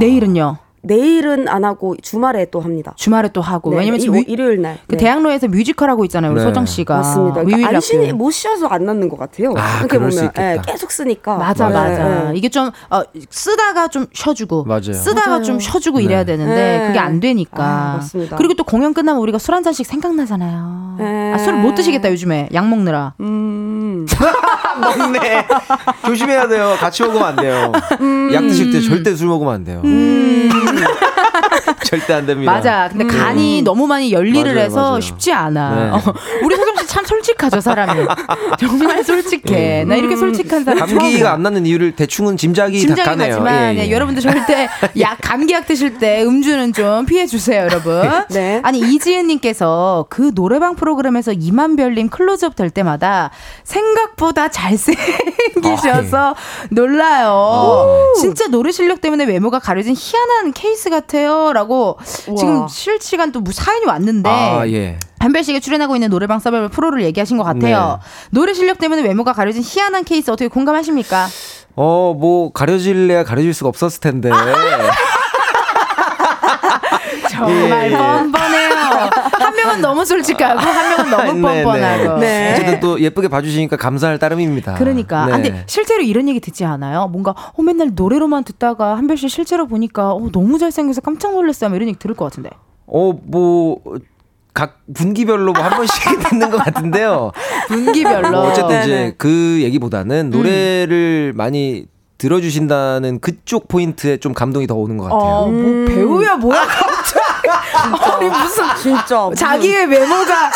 내일은요. 내일은 안 하고 주말에 또 합니다. 주말에 또 하고. 네, 왜냐면 이- 지금 뮤- 일요일 날. 그 네. 대학로에서 뮤지컬 하고 있잖아요. 우리 네. 소정 씨가. 맞습니다. 그러니까 안 학교. 못 쉬어서 안 낫는 것 같아요. 아, 수 보면 예, 있겠다. 계속 쓰니까. 맞아 네, 맞아. 네. 이게 좀 어, 쓰다가 좀 쉬어주고 맞아요. 쓰다가 맞아요. 좀 쉬어주고 네. 이래야 되는데 네. 그게 안 되니까. 아, 맞습니다. 그리고 또 공연 끝나면 우리가 술 한 잔씩 생각나잖아요. 네. 아, 술을 못 드시겠다 요즘에 약 먹느라. 음. 먹네. 조심해야 돼요. 같이 먹으면 안 돼요. 음. 약 드실 때 절대 술 먹으면 안 돼요. 절대 안 됩니다. 맞아. 근데 간이 너무 많이 열일을 맞아요, 해서 맞아요. 쉽지 않아. 네. 어, 우리 소정 씨씨참 솔직하죠 사람이. 정말 솔직해. 나 이렇게 솔직한 사람 감기가 처음이야. 안 나는 이유를 대충은 짐작이 다 짐작이 가네요. 가지만 예, 예, 예. 여러분들 절대 약 감기약 드실 때 음주는 좀 피해 주세요, 여러분. 네. 아니 이지은님께서 그 노래방 프로그램에서 이만별님 클로즈업 될 때마다 생각보다 잘생기셔서 놀라요. 진짜 노래 실력 때문에 외모가 가려진 희한한 케이스 같아요. 라고 지금 실시간 또뭐 사연이 왔는데. 아, 예. 한별 씨가 출연하고 있는 노래방 서바이벌 프로를 얘기하신 것 같아요. 노래 실력 때문에 외모가 가려진 희한한 케이스 어떻게 공감하십니까? 어, 뭐 가려질래야 가려질 수가 없었을 텐데. 정말 예. 한 명은 너무 솔직하고 한 명은 너무 네, 뻔뻔하고. 네. 어쨌든 또 예쁘게 봐주시니까 감사할 따름입니다. 그러니까. 네. 아, 근데 실제로 이런 얘기 듣지 않아요? 뭔가 어, 맨날 노래로만 듣다가 한별 씨 실제로 보니까 어, 너무 잘생겨서 깜짝 놀랐어요. 뭐 이런 얘기 들을 것 같은데. 어, 뭐, 각 분기별로 뭐 한 번씩 듣는 것 같은데요. 분기별로. 뭐 어쨌든. 이제 그 얘기보다는 노래를 많이 들어주신다는 그쪽 포인트에 좀 감동이 더 오는 것 같아요. 어, 뭐 배우야 뭐야 갑자기. 아니 무슨 진짜 자기의 외모가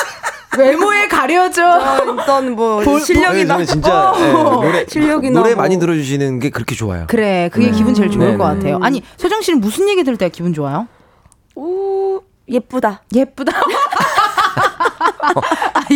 외모에 가려져. 아, 일단 뭐 볼- 실력이나 저는 진짜 어. 예, 노래 실력이나 노래 뭐. 많이 들어주시는 게 그렇게 좋아요. 그래, 그게 기분 제일 좋을 네, 것 네. 같아요. 아니 소정 씨는 무슨 얘기 들을 때 기분 좋아요? 오 예쁘다. 예쁘다.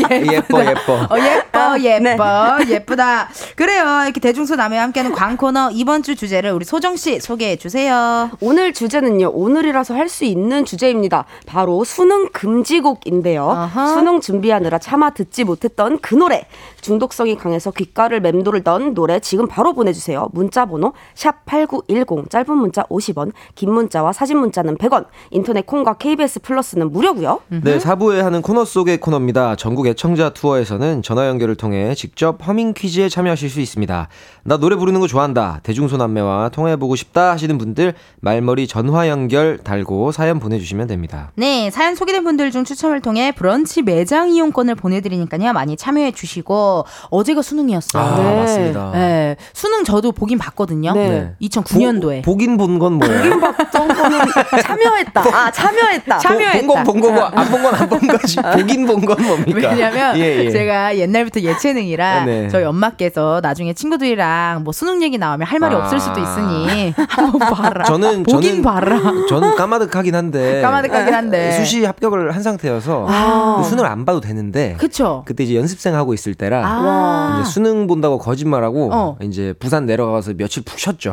아, 예뻐 예뻐. 어, 예뻐, 예뻐, 네. 예쁘다. 그래요. 이렇게 대중소남매와 함께하는 광코너 이번 주 주제를 우리 소정 씨 소개해 주세요. 오늘 주제는요. 오늘이라서 할 수 있는 주제입니다. 바로 수능 금지곡인데요. 아하. 수능 준비하느라 차마 듣지 못했던 그 노래. 중독성이 강해서 귓가를 맴돌던 노래 지금 바로 보내주세요. 문자 번호 샵8910 짧은 문자 50원 긴 문자와 사진 문자는 100원 인터넷 콩과 KBS 플러스는 무료고요. 네, 사부에 하는 코너 속의 코너입니다. 전국 애청자 투어에서는 전화 연결을 통해 직접 허밍 퀴즈에 참여하실 수 있습니다. 나 노래 부르는 거 좋아한다. 대중소남매와 통화해보고 싶다 하시는 분들 말머리 전화 연결 달고 사연 보내주시면 됩니다. 네, 사연 소개된 분들 중 추첨을 통해 브런치 매장 이용권을 보내드리니까요. 많이 참여해 주시고 어제가 수능이었어요. 아, 네. 맞습니다. 네, 수능 저도 보긴 봤거든요. 네. 2009년도에. 보, 보긴 본 건 뭐예요? 어떤 거는 참여했다. 아 참여했다. 참여했다. 본 건 본 거고 안 본 건 안 본 거지. 보긴 본 건 뭡니까? 왜냐면 예, 예. 제가 옛날부터 예체능이라 네. 저희 엄마께서 나중에 친구들이랑 뭐 수능 얘기 나오면 할 말이 아. 없을 수도 있으니 한번 봐라. 저는 보긴 저는 봐라. 저는 까마득하긴 한데 까마득하긴 한데. 수시 합격을 한 상태여서 아. 수능을 안 봐도 되는데 그쵸? 그때 이제 연습생 하고 있을 때라 아. 이제 수능 본다고 거짓말하고 어. 이제 부산 내려가서 며칠 푹 쉬었죠.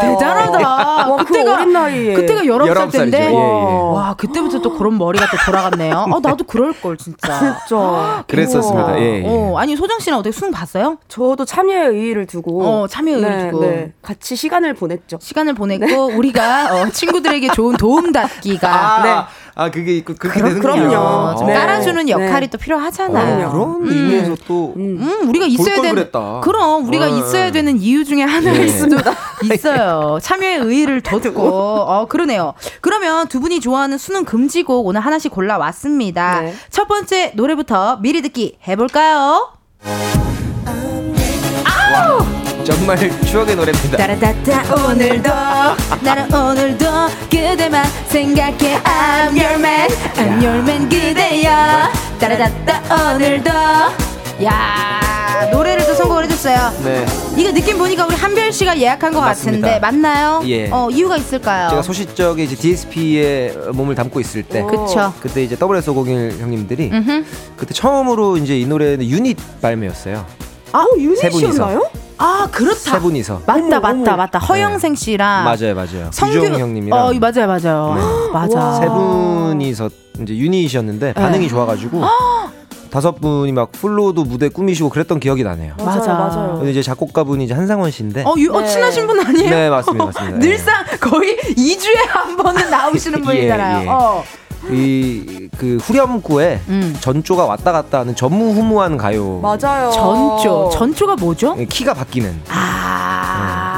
대단하다. 와, 그 그때가 어린 나이에. 그때가 19살 19살 이죠. 때인데 예, 예. 와, 그때부터 또 그런 머리가 또 돌아갔네요. 어, 나도 그럴 걸 진짜. 진짜. 그랬었습니다. 예, 예. 어, 아니 소정 씨는 어떻게 수능 봤어요? 저도 참여의 의의를 두고 어, 참여의 의의를 네, 두고. 네. 같이 시간을 보냈죠. 시간을 보냈고 우리가 어, 친구들에게 좋은 도움 닫기가 아, 아 그게 있고 그렇게 그럼- 되는군요. 그럼요. 어, 좀 네. 깔아주는 역할이 네. 또 필요하잖아요. 어, 그런 의미에서 또 음, 우리가 있어야 걸 되는 그랬다. 그럼 우리가 어, 있어야 예. 되는 이유 중에 하나일 예. 수도 있어요. 참여의 의의를 뒀고 어 그러네요. 그러면 두 분이 좋아하는 수능 금지곡 오늘 하나씩 골라 왔습니다. 네. 첫 번째 노래부터 미리 듣기 해볼까요? 정말 추억의 노래입니다. 따라따따 오늘도 나는 오늘도 그대만 생각해 I'm your man I'm your man 그대여 따라따따 오늘도 야 노래를 또 선곡을 해줬어요 네. 이거 느낌 보니까 우리 한별 씨가 예약한 것 맞습니다. 같은데 맞나요? 예. 어 이유가 있을까요? 제가 소시적에 이제 DSP에 몸을 담고 있을 때 그쵸 그때 이제 WS501 형님들이 음흠. 그때 처음으로 이제 이 노래는 유닛 발매였어요. 아, 세 분이서. 유닛이었나요? 아 그렇다 세 분이서. 맞다 어머, 맞다 어머. 맞다 허영생 씨랑 맞아요, 맞아요. 성규 형님이랑 어 맞아요 맞아요 네. 맞아 세 분이서 이제 유닛이었는데 반응이 좋아가지고 다섯 분이 막 풀로도 무대 꾸미시고 그랬던 기억이 나네요. 맞아. 맞아요. 근데 이제 작곡가분이 이제 한상원 씨인데. 어, 유, 어 네. 친하신 분 아니에요? 네 맞습니다, 맞습니다. 늘상 거의 2주에 한 번은 나오시는 예, 분이잖아요. 예. 어. 이 그 후렴구에 음. 전조가 왔다 갔다 하는 전무후무한 가요. 맞아요. 전조. 전조가 뭐죠? 예, 키가 바뀌는. 아.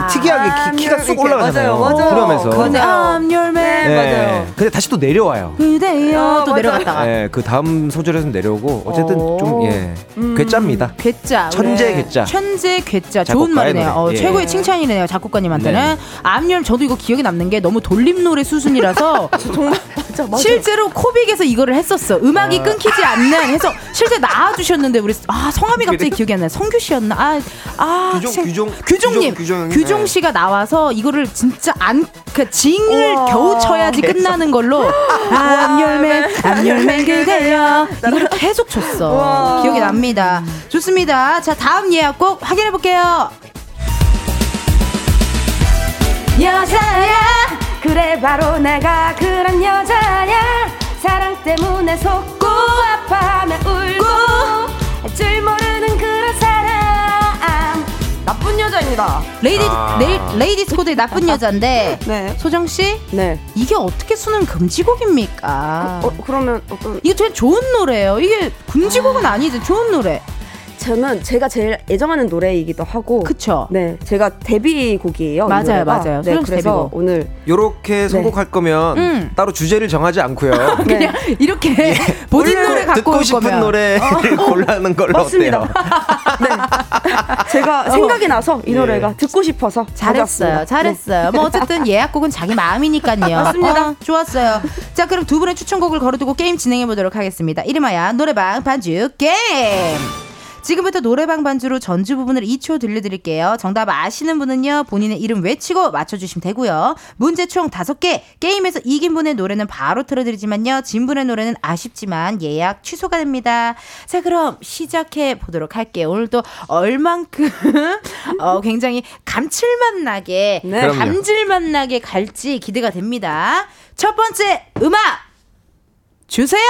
네, 특이하게 키, 가쏙 이렇게, 올라가잖아요. 맞아요, 맞아요. 그러면서. 맞아요. I'm your man. 네, 맞아요. 근데 다시 또 내려와요. 그대여 어, 또 맞아요. 내려갔다가 네, 그 다음 소절에서 내려오고 어쨌든 오. 좀 예, 괴짜입니다. 괴짜 천재 우리 괴짜. 천재 괴짜 좋은 말이네요. 어. 예. 최고의 칭찬이네요 작곡가님한테는 네. 암열 저도 이거 기억에 남는 게 너무 돌림 노래 수준이라서 정말 맞아 맞아. 실제로 코빅에서 이거를 했었어. 음악이 아. 끊기지 않는 해서 실제 나와 주셨는데 우리 아 성함이 갑자기 기억이 안 나요. 성규 씨였나? 아, 아 규종, 생- 규종, 규종님 규종, 규종, 규종 네. 씨가 나와서 이거를 진짜 안 그 징을 우와. 겨우 쳐야지 끝나는 걸로 암열맨 암열맨 그대여 이거를 계속 쳤어. 우와. 기억이 납니다. 좋습니다. 자 다음 예약곡 확인해 볼게요. 여자야 그래 바로 내가 그런 여자야 사랑 때문에 속고 아파하며 울고 줄 모르는 여자입니다 레이디 아. 레이, 레이디스 코드의 나쁜 여자인데 네. 소정 씨 네 이게 어떻게 수능 금지곡입니까? 어, 그러면 어떤 이게 되게 좋은 노래예요. 이게 금지곡은 아 니지 좋은 노래. 저는 제가 제일 애정하는 노래이기도 하고 그쵸? 네 제가 데뷔곡이에요 이 맞아요. 맞아요. 네 그래서 데뷔곡. 오늘 요렇게 선곡할 거면 음. 따로 주제를 정하지 않고요. 그냥 이렇게 본인 원래 노래 갖고 듣고 올 싶은 거면 노래를 골라는 걸로 맞습니다. 어때요? 제가 생각이 나서 이 예. 노래가 듣고 싶어서 잘했어요, 가져왔습니다. 잘했어요. 뭐 어쨌든 예약곡은 자기 마음이니까요. 맞습니다. 어, 좋았어요. 자, 그럼 두 분의 추천곡을 걸어두고 게임 진행해 보도록 하겠습니다. 이름하여 노래방 반주 게임. 지금부터 노래방 반주로 전주 부분을 2초 들려드릴게요. 정답 아시는 분은요, 본인의 이름 외치고 맞춰주시면 되고요. 문제 총 5개, 게임에서 이긴 분의 노래는 바로 틀어드리지만요, 진 분의 노래는 아쉽지만 예약 취소가 됩니다. 자, 그럼 시작해 보도록 할게요. 오늘도 얼만큼, 어, 굉장히 감칠맛 나게, 네. 감질맛 나게 갈지 기대가 됩니다. 첫 번째 음악 주세요!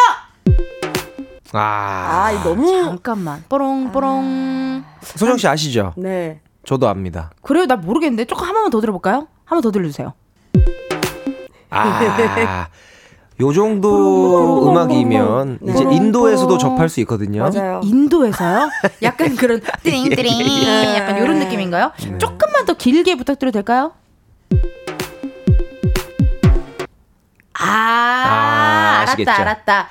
아, 아, 이 너무 잠깐만. 뽀롱 뽀롱. 소정 씨 아시죠? 네. 저도 압니다. 그래요? 나 모르겠는데. 조금 한 번만 더 들어볼까요? 한 번 더 들려주세요. 아, 요 정도 음악이면 네. 이제 인도에서도 접할 수 있거든요. 맞아요. 인도에서요? 약간 그런 띠링띠링 약간 이런 느낌인가요? 조금만 더 길게 부탁드려도 될까요? 아, 아, 알았다? 알았다.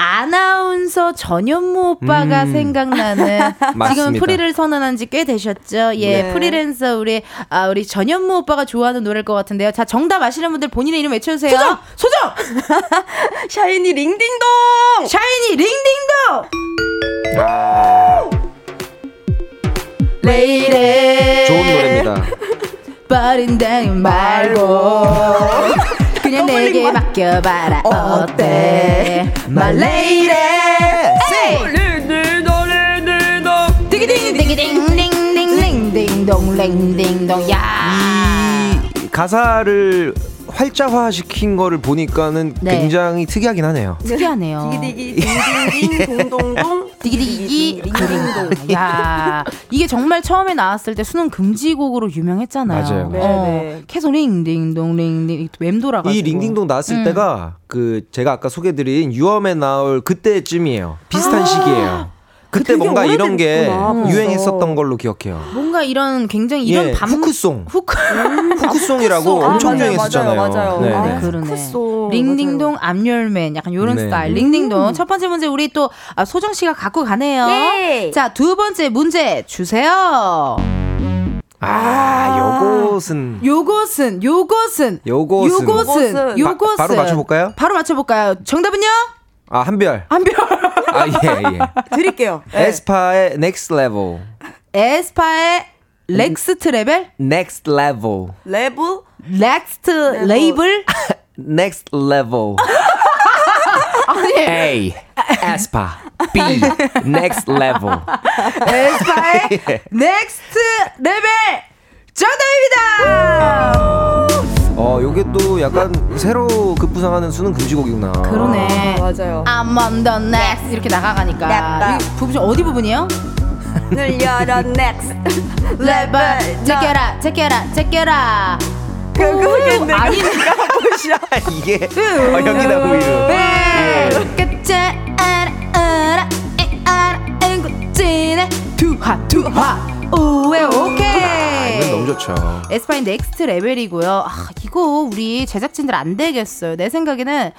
아나운서 전현무 오빠가 음. 생각나는 지금. 프리를 선언한 지 꽤 되셨죠? 예, 네. 프리랜서 우리 아 우리 전현무 오빠가 좋아하는 노래일 것 같은데요. 자, 정답 아시는 분들 본인의 이름 외쳐주세요. 소정, 소정, 샤이니 링딩동. 샤이니 링딩동. 아. 레이레 좋은 노래입니다. 버린다니 말고 그냥 내게 맡겨봐라. 어때? 말레이레 띵띵띵띵띵띵띵동 랭띵동 야. 이 가사를 활자화 시킨 거를 보니까는 네. 굉장히 특이하긴 하네요. 특이하네요 디기디기 딩딩딩 동동동. 디기디기 그림동 야 이게 정말 처음에 나왔을 때 수능 금지곡으로 유명했잖아요 맞아요. 네, 어, 네. 계속 링딩동 링딩 맴돌아가지고 이 링딩동 나왔을 음. 때가 그 제가 아까 소개드린 유엄에 나올 그때쯤이에요. 비슷한 아. 시기예요. 그때 뭔가 이런 게 오래됐구나, 벌써. 유행했었던 걸로 기억해요. 뭔가 이런 굉장히 이런 예, 밤 후크송. 후크 후크송이라고 아, 엄청 맞아요, 유행했었잖아요. 맞아요, 맞아요. 네, 아, 네. 그러네. 후크송, 링딩동 암열맨 약간 요런 네. 스타일 링딩동 첫 번째 문제 우리 또 아, 소정 씨가 갖고 가네요. 네. 자두 번째 문제 주세요. 아, 요것은 요것은 요것은 요것은 요것은 요것은. 요것은 바, 로 맞춰 볼까요? 바로 맞춰 볼까요? 정답은요? 아 한별. 한별 아 예 예. 드릴게요. 에스파의 Next Level. 에스파의 Next Level Next Level. 레브 Next Level Next Level. A. 에스파. B. Next Level. 에스파의 Next Level 정답입니다. 어, 요게 또 약간 새로 급부상하는 수능 금지곡이구나. 그러네. 아, 맞아요. I'm on the next 이렇게 나가가니까. 네. 이 부분 어디 부분이요? 늘려라 Next Level 제껴라 제껴라 제껴라. 그거겠네. 아니네. 이게 어, 여기다 보이는. 네. 끝에 알아 알아 에 알아 앵구지네 투하 투하 우에 오케이. 이건 너무 좋. 그렇죠. 에스파의 Next Level이고요. 아, 이거 우리 제작진들 안 되겠어요. 내 생각에는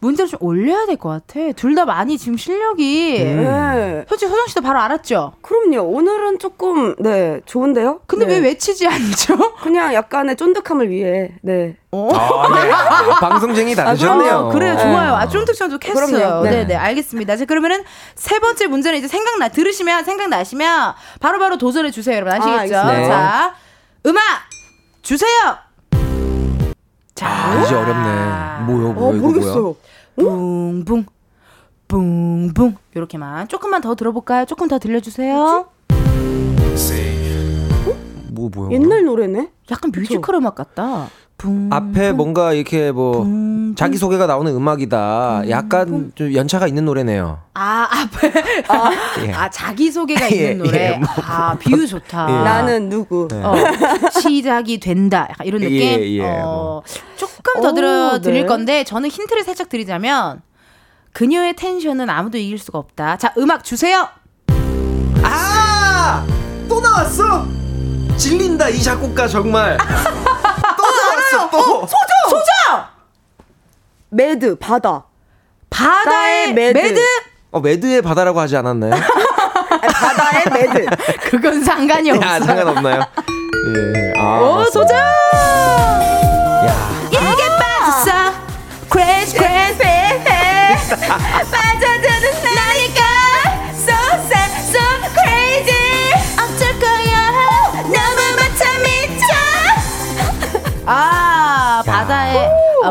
문제를 좀 올려야 될 것 같아. 둘 다 많이 지금 실력이. 음. 네. 솔직히 소정 씨도 바로 알았죠? 그럼요. 오늘은 조금 네 좋은데요. 근데 네. 왜 외치지 않죠? 그냥 약간의 쫀득함을 위해 네. 아, 네. 방송쟁이 다르셨네요. 어, 그래요, 좋아요. 아, 쫀득쫀득했어요. 네, 네. 네, 알겠습니다. 자, 그러면은 세 번째 문제는 이제 생각나 들으시면 생각나시면 바로바로 도전 해 주세요, 여러분. 아시겠죠? 아, 알겠습니다. 자, 음악 주세요. 자, 아, 이제 어렵네. 뭐요, 어 뭐요, 이거 모르겠어요. 뭐야? 붕붕 붕붕 요렇게만 조금만 더 들어볼까요? 조금 더 들려주세요. 뭐 뭐요? 옛날 노래네. 약간 뮤지컬 음악 같다. 붕 앞에 뭔가 이렇게 뭐 붕, 자기 소개가 나오는 음악이다. 약간 좀 연차가 있는 노래네요. 아 앞에 아, 예. 아 자기 소개가 예, 있는 노래. 예, 뭐. 아 비유 좋다. 예. 나는 누구? 네. 어, 시작이 된다. 약간 이런 느낌. 예, 예, 어, 조금 더 오, 들어 드릴 네. 건데 저는 힌트를 살짝 드리자면 그녀의 텐션은 아무도 이길 수가 없다. 자 음악 주세요. 아! 또 나왔어! 질린다, 이 작곡가 정말. 또 나왔어, 또! 소정 Mad 바다. 바다의 Mad. Mad. 어, Mad의 바다라고 하지 않았나요? 바다의 Mad. 그건 상관이 없어. 야, 상관없나요? 예. 아, 오 맞습니다. 소정.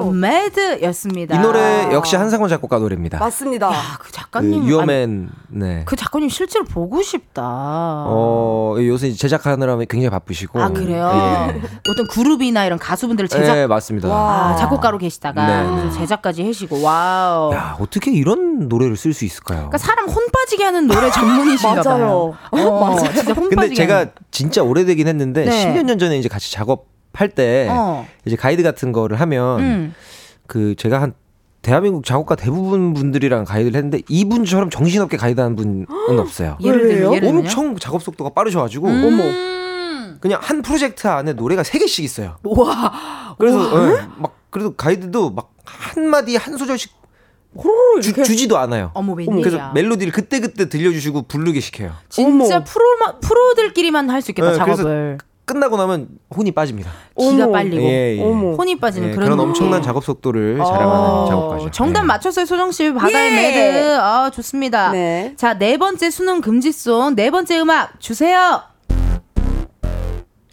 Mad였습니다 이 노래 역시 한상원 작곡가 노래입니다. 맞습니다. 아, 그그 작가님 아니, U R Man, 네. 그 작가님 실제로 보고 싶다 어, 요새 제작하느라 굉장히 바쁘시고. 아 그래요 예. 어떤 그룹이나 이런 가수분들을 제작 네, 맞습니다. 아, 작곡가로 계시다가 네, 네. 그래서 제작까지 하시고 wow 야, 어떻게 이런 노래를 쓸 수 있을까요? 그러니까 사람 혼 빠지게 하는 노래 전문이신가 맞아요. 봐요. 어, 맞아. 진짜 혼 근데 빠지게. 제가 하는. 진짜 오래되긴 했는데 네. 10몇 년 전에 이제 같이 작업 할때 어. 이제 가이드 같은 거를 하면 음. 그 제가 한 대한민국 작곡가 대부분 분들이랑 가이드를 했는데 이분처럼 정신없게 가이드하는 분은 없어요. 예를 들면 엄청 작업 속도가 빠르셔가지고 어머. 그냥 한 프로젝트 안에 노래가 세 개씩 있어요. 와. 그래서 예, 막 그래도 가이드도 막한 마디 한 소절씩 주, 주지도 않아요. 어머 웬일이야. 그래서 멜로디를 그때 그때 들려주시고 부르게 시켜요. 진짜 프로 프로들끼리만 할 수 있겠다 네, 그래서 작업을. 끝나고 나면 혼이 빠집니다. 기가 어머. 빨리고 예, 예. 혼이 빠지는 예, 그런, 그런 엄청난. 작업 속도를 어, 자랑하는 작곡가죠. 정답 예. 맞췄어요 소정 씨 바다의 예. Mad. 아 좋습니다. 네. 자네 번째 수능 금지송 네 번째 음악 주세요.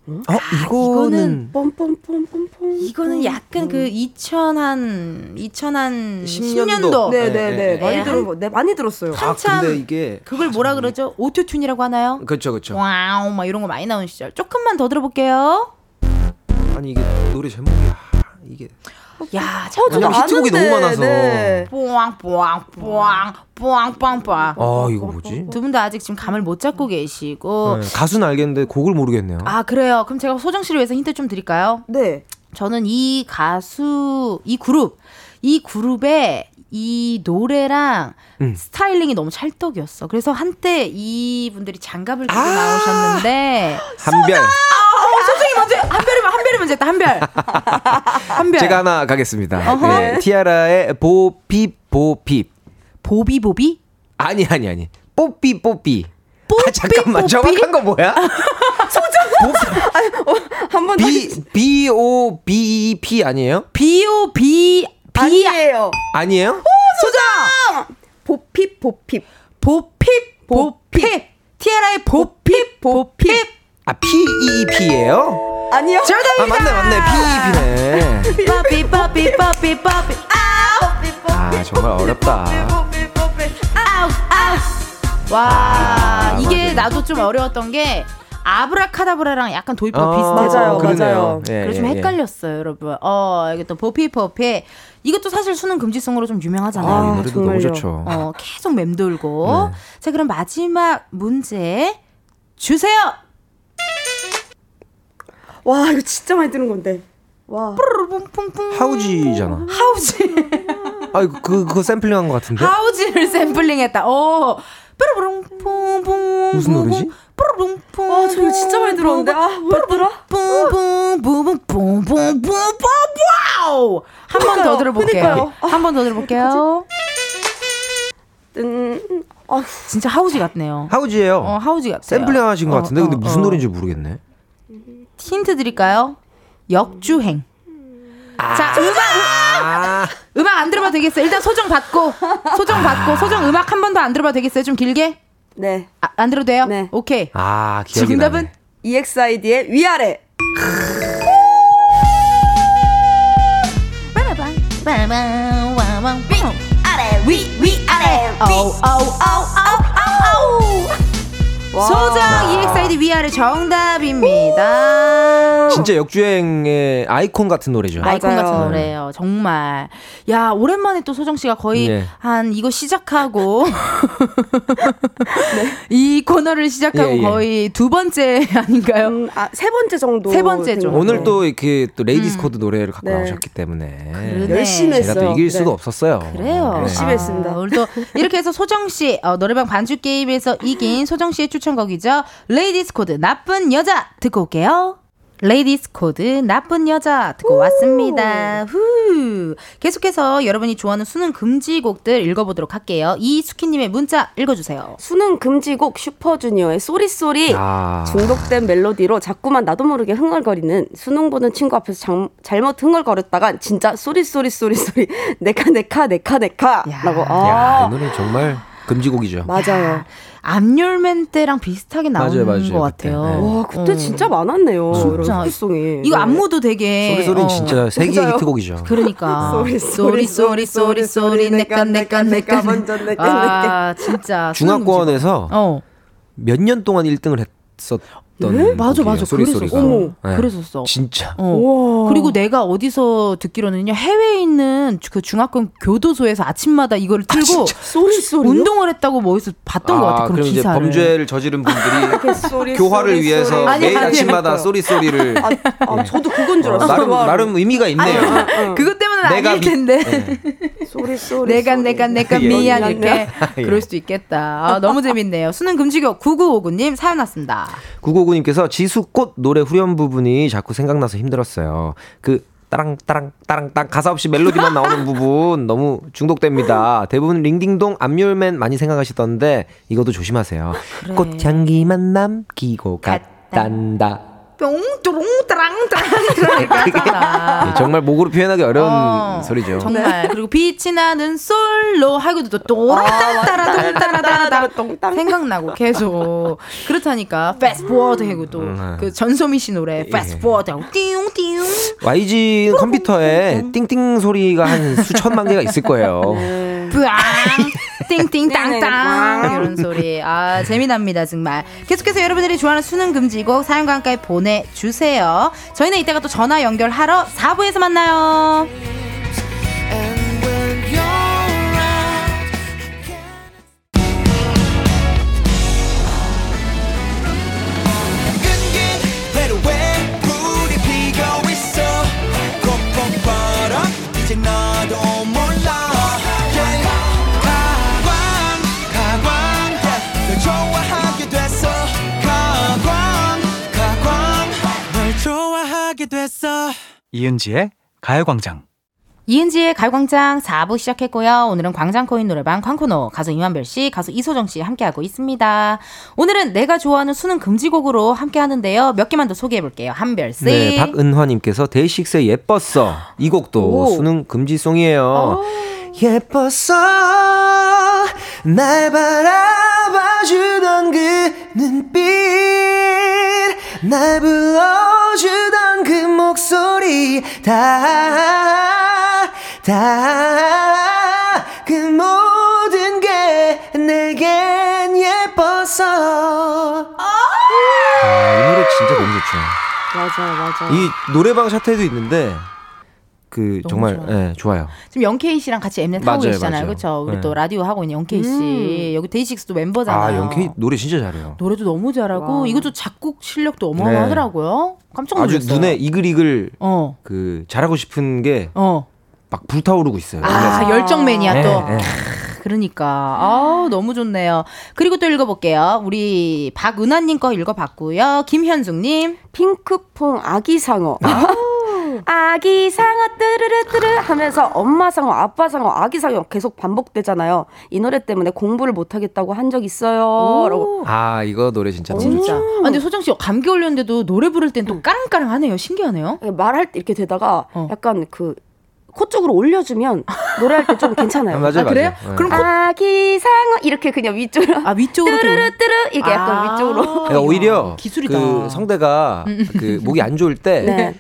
어, 이거는 pompompompompom. 이거는 약간 그 2000한 2000한 10년도. 10년도. 네. 네네네 예, 많이 예. 들어 네 많이 들었어요. 아, 한참 근데 이게 그걸 뭐라 그러죠? Auto-Tune이라고 하나요? 그렇죠, 그렇죠. wow 막 이런 거 많이 나오는 시절. 조금만 더 들어볼게요. 아니 이게 노래 제목이 아, 이게 야, 왜냐면 히트곡이 너무 많아서. 네. 뽀앙뽀앙 뽀앙 뽀앙 뽀앙 뽀앙. 아 이거 뭐지? 두 분 다 아직 지금 감을 못 잡고 계시고. 네, 가수는 알겠는데 곡을 모르겠네요. 아, 그래요. 그럼 제가 소정 씨를 위해서 힌트 좀 드릴까요? 네. 저는 이 가수, 이 그룹, 이 그룹의 이 노래랑 음. 스타일링이 너무 찰떡이었어. 그래서 한때 이 분들이 장갑을 끼고 아! 나오셨는데 한별. 소정이 먼저 한 별이면 한 별이 먼저 했다. 한 별. 한 별. 제가 하나 가겠습니다. 어허. 네, 티아라의 보핍 보핍. 보비 보비? 아니 아니 아니. 뽀삐 뽀삐. 아 잠깐만 뽀삐? 정확한 거 뭐야? 한번 B B O B E P 아니에요? 비오 비비 아니에요. 아니에요? 소정 보핍 보핍. 보핍 보핍 티아라의 보핍 보핍 아 P E E P예요? 아니요. 아 정답입니다. 맞네 맞네 P E P네. 뽀삐 뽀삐 뽀삐 뽀삐 아 정말 어렵다. 아우 아우 와 아, 이게 맞아요. 나도 좀 어려웠던 게 아브라카다브라랑 약간 도입부가 어, 비슷해서 맞아요. 맞아요. 예, 그래서 좀 예, 예. 헷갈렸어요 여러분 어 이게 또 보피 보피 이것도 사실 수능 금지송으로 좀 유명하잖아요 아, 이 아, 노래도 정말요. 너무 좋죠. 어 계속 맴돌고 네. 자 그럼 마지막 문제 주세요 와 이거 진짜 많이 들은 건데. 와. 하우지잖아. 하우지 아 이거 그 그거 샘플링 한 것 같은데? 하우지를 샘플링 했다 오 뾰로롱 뿡뿡 무슨 노래지? 뿌르릉 아, 저 이거 진짜 많이 들었는데. 아, 뭐였더라? 한번 더 들어볼게요. 한 번 더 들어볼게요. 음, 아, 진짜 하우지 같네요. 하우지예요. 어, 하우지 같아요. 샘플링 하신 것 어, 같은데 어, 근데 무슨 어. 노래인지 모르겠네. 힌트 드릴까요? 역주행. 아. 자, 음악! 음악 안 들어봐도 되겠어요. 일단 소정 받고, 소정 받고, 소정 음악 한번더안 들어봐도 되겠어요. 좀 길게? 네. 아, 안 들어도 돼요? 네. 오케이. 아 기억이 정답은? 나네. EXID의 위아래. 위, 위, 아래. 오우, 오우, 오우, 와. 소정 위아래 정답입니다. 진짜 역주행의 아이콘 같은 노래죠. 아이콘 맞아요. 같은 노래예요. 정말. 야, 오랜만에 또 소정 씨가 거의 예. 한 이거 시작하고 이 코너를 시작하고 예, 예. 거의 두 번째 아닌가요? 음, 아, 세 번째 정도. 세 번째죠. 된것 오늘. 또 이렇게 또 레이디스 코드 노래를 갖고 네. 나오셨기 때문에 그러네. 열심히 제가 했어요. 또 이길 수가 네. 없었어요. 그래요. 네. 열심히 했습니다. 아, 오늘도 이렇게 해서 소정 씨 어, 노래방 반주 게임에서 이긴 소정 씨의 추천곡이죠. 레이디스 코드 나쁜 여자 듣고 올게요. 레이디스 코드 나쁜 여자 듣고 왔습니다. 후. 계속해서 여러분이 좋아하는 수능 금지 곡들 읽어보도록 할게요. 이수키님의 문자 읽어주세요. 수능 금지곡 슈퍼주니어의 Sorry Sorry 아. 중독된 멜로디로 자꾸만 나도 모르게 흥얼거리는 수능 보는 친구 앞에서 장- 잘못 흥얼거렸다가 진짜 Sorry Sorry Sorry Sorry 네카 네카 네카 네카라고 야, 아이 노래 정말 금지곡이죠. 맞아요. 암열맨 때랑 비슷하게 나오는 맞아요, 맞아요, 것. 같아요. 네. 와 그때 어. 진짜 많았네요. 진짜. 소리송이. 이거 네. 안무도 되게 소리 소리는 어. 진짜 세계. 히트곡이죠. 그러니까 쏘리, 쏘리 쏘리 쏘리 쏘리 내까 내까 내까 먼저 내까 아 진짜 중앙권에서 어 몇년 동안 1등을 했었던 맞아 곡이에요, 맞아 소리 그랬었어 소리가. 네. 그랬었어 진짜. 어. 우와. 그리고 내가 어디서 듣기로는요 해외에 있는 그 중학교 교도소에서 아침마다 이거를 틀고 Sorry Sorry 운동을 했다고 뭐 어디서 봤던 것 같아 그런 그럼 이제 기사를 범죄를 저지른 분들이 sorry, 교화를 sorry, 위해서. 아니, 매일 아니, 아침마다. Sorry Sorry를 아, 아, 저도 그건 줄 어, 알았어요. 나름 나름 의미가 있네요. 그것 때문은 내가 아닐 미- 텐데 sorry sorry. 내가 sorry. 내가 내가 예. 미안 미안, 이렇게 예. 그럴 수도 있겠다 아, 너무 재밌네요 수능 금지곡 9959님 사연 왔습니다 9959님께서 지수꽃 노래 후렴 부분이 자꾸 생각나서 힘들었어요. 그 따랑 따랑 따랑 따 가사 없이 멜로디만 나오는 부분 너무 중독됩니다. 대부분 링딩동 암율맨 많이 생각하시던데 이것도 조심하세요. 꽃향기만 남기고 갔단다. 뿅뚜롱 따랑 따랑 이렇게 하잖아 예, 정말 목으로 표현하기 어려운 어, 소리죠. 정말. 그리고 빛이 나는 솔로 하고도 또 또라따따라 동따라따라 똥땅. 생각나고 계속. 그렇다니까 Fast Forward 하고 또 음. 그 전소미 씨 노래 Fast Forward 하고 띠용띠용 YG 컴퓨터에 띵띵. 소리가 한 수천만 개가 있을 거예요. 뿌앙 띵띵 땅땅 이런 소리. 아 재미납니다 정말. 계속해서 여러분들이 좋아하는 수능 금지곡 사연과 함께 보내주세요. 저희는 이따가 또 전화 연결하러 4부에서 만나요 됐어 이은지의 가요광장. 이은지의 가요광장 4부 시작했고요. 오늘은 광장코인 노래방 광코노 가수 이만별 씨, 가수 이소정 씨 함께하고 있습니다. 오늘은 내가 좋아하는 수능 금지곡으로 함께 하는데요. 몇 개만 더 소개해 볼게요. 한별 씨. 네, 박은화님께서 데이식스의 예뻤어 이 곡도 수능 금지송이에요. 예뻤어 날 바라봐주던 그 눈빛 날 불러주던 그 목소리 다 다 그 모든 게 내겐 예뻤어 아, 이 노래 진짜 너무 좋죠. 맞아 맞아. 이 노래방 샤테도 있는데 그 정말 좋아요. 예, 좋아요. 지금 영케이 씨랑 같이 엠넷 하고 맞아요, 계시잖아요. 맞아요. 그렇죠? 우리 네. 또 라디오 하고 있는 영케이 씨. 여기 데이식스도 멤버잖아요. 아, 영케이 노래 진짜 잘해요. 노래도 너무 잘하고 와. 이것도 작곡 실력도 어마어마하더라고요. 깜짝 아주 놀랐어요. 눈에 이글이글 어. 그 잘하고 싶은 게 막 어. 불타오르고 있어요. 아, 그래서. 열정맨이야 네, 또. 네. 그러니까 아 너무 좋네요. 그리고 또 읽어볼게요. 우리 박은하님 거 읽어봤고요. 김현숙님 핑크퐁 아기 상어. 아기 상어 뜨르르뜨르 하면서 엄마 상어, 아빠 상어, 아기 상어 계속 반복되잖아요. 이 노래 때문에 공부를 못 하겠다고 한 적 있어요. 라고. 아 이거 노래 진짜 진짜. 아, 근데 소정 씨 감기 걸렸는데도 노래 부를 땐 또 까랑까랑하네요. 신기하네요. 말할 때 이렇게 되다가 어. 약간 그 코 쪽으로 올려주면 노래할 때 좀 괜찮아요. 아, 맞아요, 아, 그래요? 맞아요. 네. 그럼 코- 아기 상어 이렇게 그냥 위쪽으로 아 위쪽으로 뜨르르뜨르 이게 약간 아. 위쪽으로. 그러니까 오히려 기술이다. 그 성대가 그 목이 안 좋을 때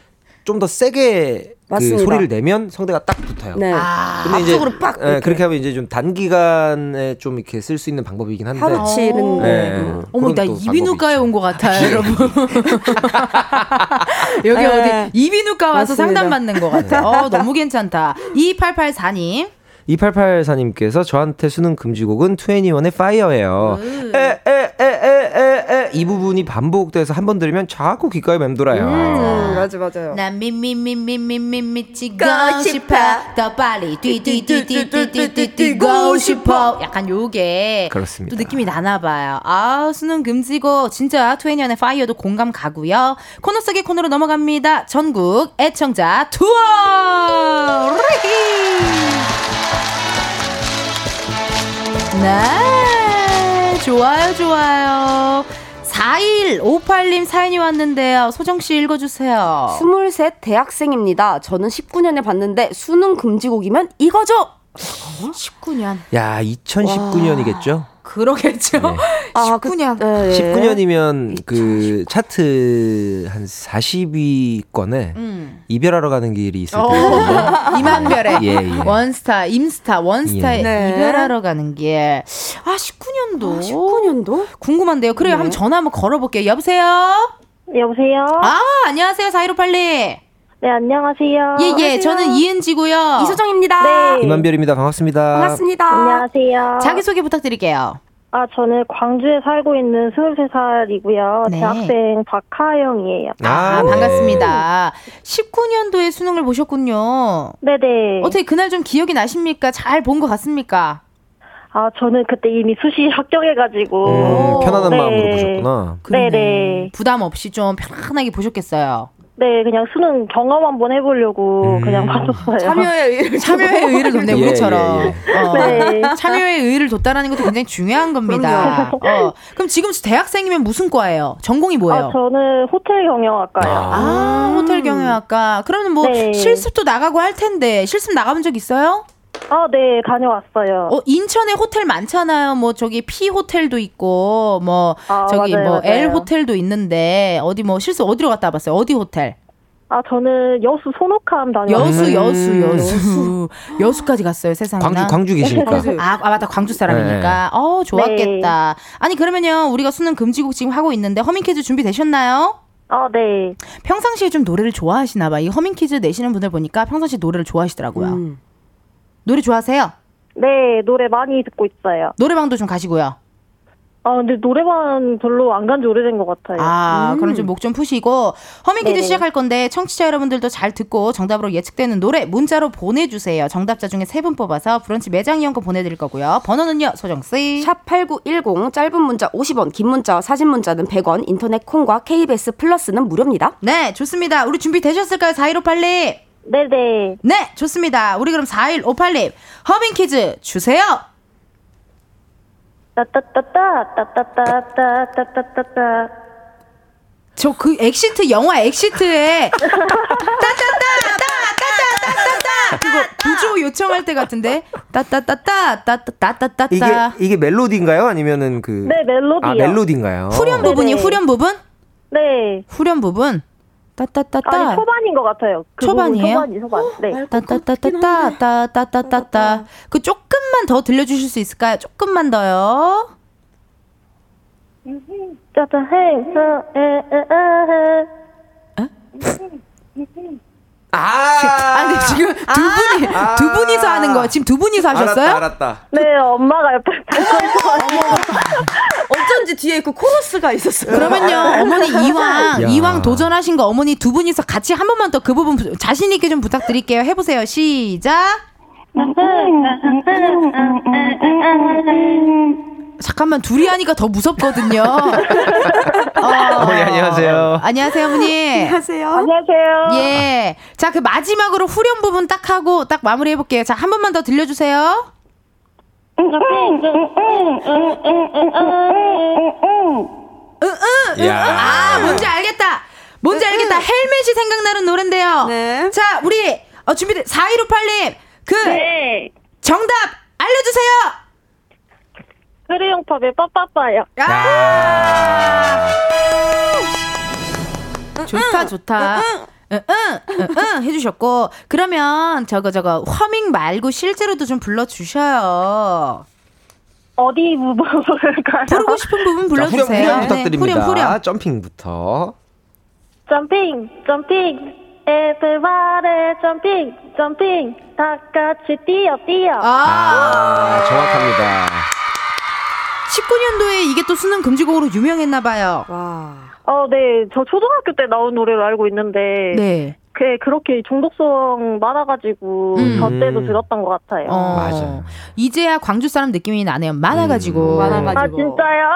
좀 네. 더 세게 그. 소리를 내면 성대가 딱 붙어요. 네. 아, 근데 이제 앞쪽으로 빡 예. 그렇게 하면 이제 좀 단기간에 좀 이렇게 쓸 수 있는 방법이긴 한데 하루치는 네. 음. 어머 나또 이비인후과에 온 것 같아요, 여러분. 여기 네. 어디 이비인후과 와서 맞습니다. 상담 받는 것 같아. 어 너무 괜찮다. 2884님. 2884님께서 저한테 수능 금지곡은 2NE1의 Fire예요. 음. 에에에에에에 이 부분이 반복돼서 한 번 들으면 자꾸 귓가에 맴돌아요. 음, 맞아 맞아요. 난 미미미미미미 미치고 고 싶어. 더 빨리 뛰뛰뛰뛰뛰뛰 뛰고 싶어. 약간 요게 그렇습니다. 또 느낌이 나나 봐요. 아 수능 금지곡 진짜 2NE1의 Fire도 공감 가고요. 코너 속의 코너로 넘어갑니다. 전국 애청자 투어! 네 좋아요 좋아요 4158님 사연이 왔는데요 소정씨 읽어주세요 23 대학생입니다. 저는 19년에 봤는데 수능 금지곡이면 이거죠. 19년. 야 2019년이겠죠? 그러겠죠. 네. 아, 그- 19년. 네. 19년이면 그 차트 한 40위권에 음. 이별하러 가는 길이 있을 어, 때거든요. 이만별의 예, 예. 원스타, 임스타, 원스타에 예. 네. 이별하러 가는 길. 아, 19년도. 19년도? 궁금한데요. 그래요. 네. 한번 전화 한번 걸어볼게요. 여보세요? 여보세요? 아, 안녕하세요. 4158님. 네, 안녕하세요. 예, 예. 저는 이은지고요. 이소정입니다. 네. 이만별입니다. 반갑습니다. 반갑습니다. 안녕하세요. 자기소개 부탁드릴게요. 아, 저는 광주에 살고 있는 23살이고요. 네. 대학생 박하영이에요. 아, 반갑습니다. 19년도에 수능을 보셨군요. 네네. 어떻게 그날 좀 기억이 나십니까? 잘 본 것 같습니까? 아, 저는 그때 이미 수시 합격해가지고. 음, 편안한 네. 마음으로 보셨구나. 그러네. 네네. 부담 없이 좀 편안하게 보셨겠어요. 네, 그냥 수능 경험 한번 해보려고 음. 그냥 봤었어요. 참여의 의의를 참여의 의의를 뒀네 예, 우리처럼. 예, 어. 네. 참여의 의의를 뒀다라는 것도 굉장히 중요한 겁니다. 어. 그럼 지금 대학생이면 무슨 과예요? 전공이 뭐예요? 아, 저는 호텔 경영학과요. 아, 호텔 경영학과. 그러면 뭐 네. 실습도 나가고 할 텐데 실습 나가본 적 있어요? 아, 네, 다녀왔어요. 어, 인천에 호텔 많잖아요. 뭐 저기 P 호텔도 있고 뭐 아, 저기 맞아요, 뭐 L 맞아요. 호텔도 있는데 어디 뭐 실습 어디로 갔다 와봤어요? 어디 호텔? 아, 저는 여수 소노캄 다녀왔어요. 여수, 음. 여수, 여수. 여수까지 갔어요, 세상에. 광주 광주 계시니까. 아, 아, 맞다. 광주 사람이니까. 어, 좋았겠다. 아니, 그러면요. 우리가 수능 금지곡 지금 하고 있는데 허밍키즈 준비되셨나요? 아, 네. 평상시에 좀 노래를 좋아하시나 봐. 이 허밍키즈 내시는 분들 보니까 평상시 노래를 좋아하시더라고요. 음. 노래 좋아하세요? 네, 노래 많이 듣고 있어요. 노래방도 좀 가시고요. 아, 근데 노래방 별로 안 간 지 오래된 것 같아요. 아, 그럼 좀 목 좀 푸시고 허밍키즈 네네. 시작할 건데 청취자 여러분들도 잘 듣고 정답으로 예측되는 노래 문자로 보내주세요. 정답자 중에 세 분 뽑아서 브런치 매장 이용권 보내드릴 거고요. 번호는요, 소정 씨. 샵 8910 짧은 문자 50원, 긴 문자와 사진 문자는 100원, 인터넷 콩과 KBS 플러스는 무료입니다. 네, 좋습니다. 우리 준비 되셨을까요? 4158님. 네네. 네, 좋습니다. 우리 그럼 4158님 허밍 퀴즈 주세요! 따따따 따따따따 따따따따 저 그 엑시트, 영화 엑시트에 따따따따! 그거 구조 요청할 때 같은데 따따따따 따따따따 이게 이게 멜로디인가요? 아니면은 그 네 멜로디 아 멜로디인가요? 후렴 네, 부분이 네. 후렴 부분? 네. 후렴 부분? 따따따따 아니, 초반인 것 같아요. 그 초반이에요? 초반이, 초반. 네. 따따따따따 따따따따 그 조금만 더 들려주실 수 있을까요? 조금만 더요. 아, 아, 근데 지금 두 분이 두 분이서 하는 거 지금 두 분이서 하셨어요? 알았다, 알았다. 네, 엄마가 옆에 어 쩐지 뒤에 그 코러스가 있었어요. 그러면요 어머니 이왕 야. 이왕 도전하신 거 어머니 두 분이서 같이 한 번만 더 그 부분 부- 자신 있게 좀 부탁드릴게요. 해보세요. 시작. 잠깐만 둘이 하니까 더 무섭거든요. 어, 어머니, 안녕하세요. 안녕하세요, 어머니. 안녕하세요. 안녕하세요. 예. 자, 그 마지막으로 후렴 부분 딱 하고 딱 마무리해 볼게요. 자, 한 번만 더 들려 주세요. 야. 아, 뭔지 알겠다. 뭔지 알겠다. 헬멧이 생각나는 노래인데요. 네. 자, 우리 어, 준비돼. 4158님. 그 네. 정답 알려주세요. 크레용팝의 빠빠빠요. 아. 좋다, 좋다. 응, 응, 응, 응, 해주셨고. 그러면 저거, 저거, 허밍 말고 실제로도 좀 불러주셔요. 어디 부분을까요? 부르고 싶은 부분 자, 불러주세요. 후렴, 후렴 네, 부탁드립니다. 후렴, 후렴. 점핑부터. 점핑, 점핑, everybody 점핑, 점핑, 다 같이 뛰어, 뛰어. 아, 아, 정확합니다. 19년도에 이게 또 수능 금지곡으로 유명했나봐요. 와. 어, 네, 저 초등학교 때 나온 노래를 알고 있는데, 네. 그 그렇게 중독성 많아가지고 음. 저 때도 들었던 것 같아요. 어, 맞아요. 이제야 광주 사람 느낌이 나네요. 많아가지고. 음, 많아가지고. 아 진짜요?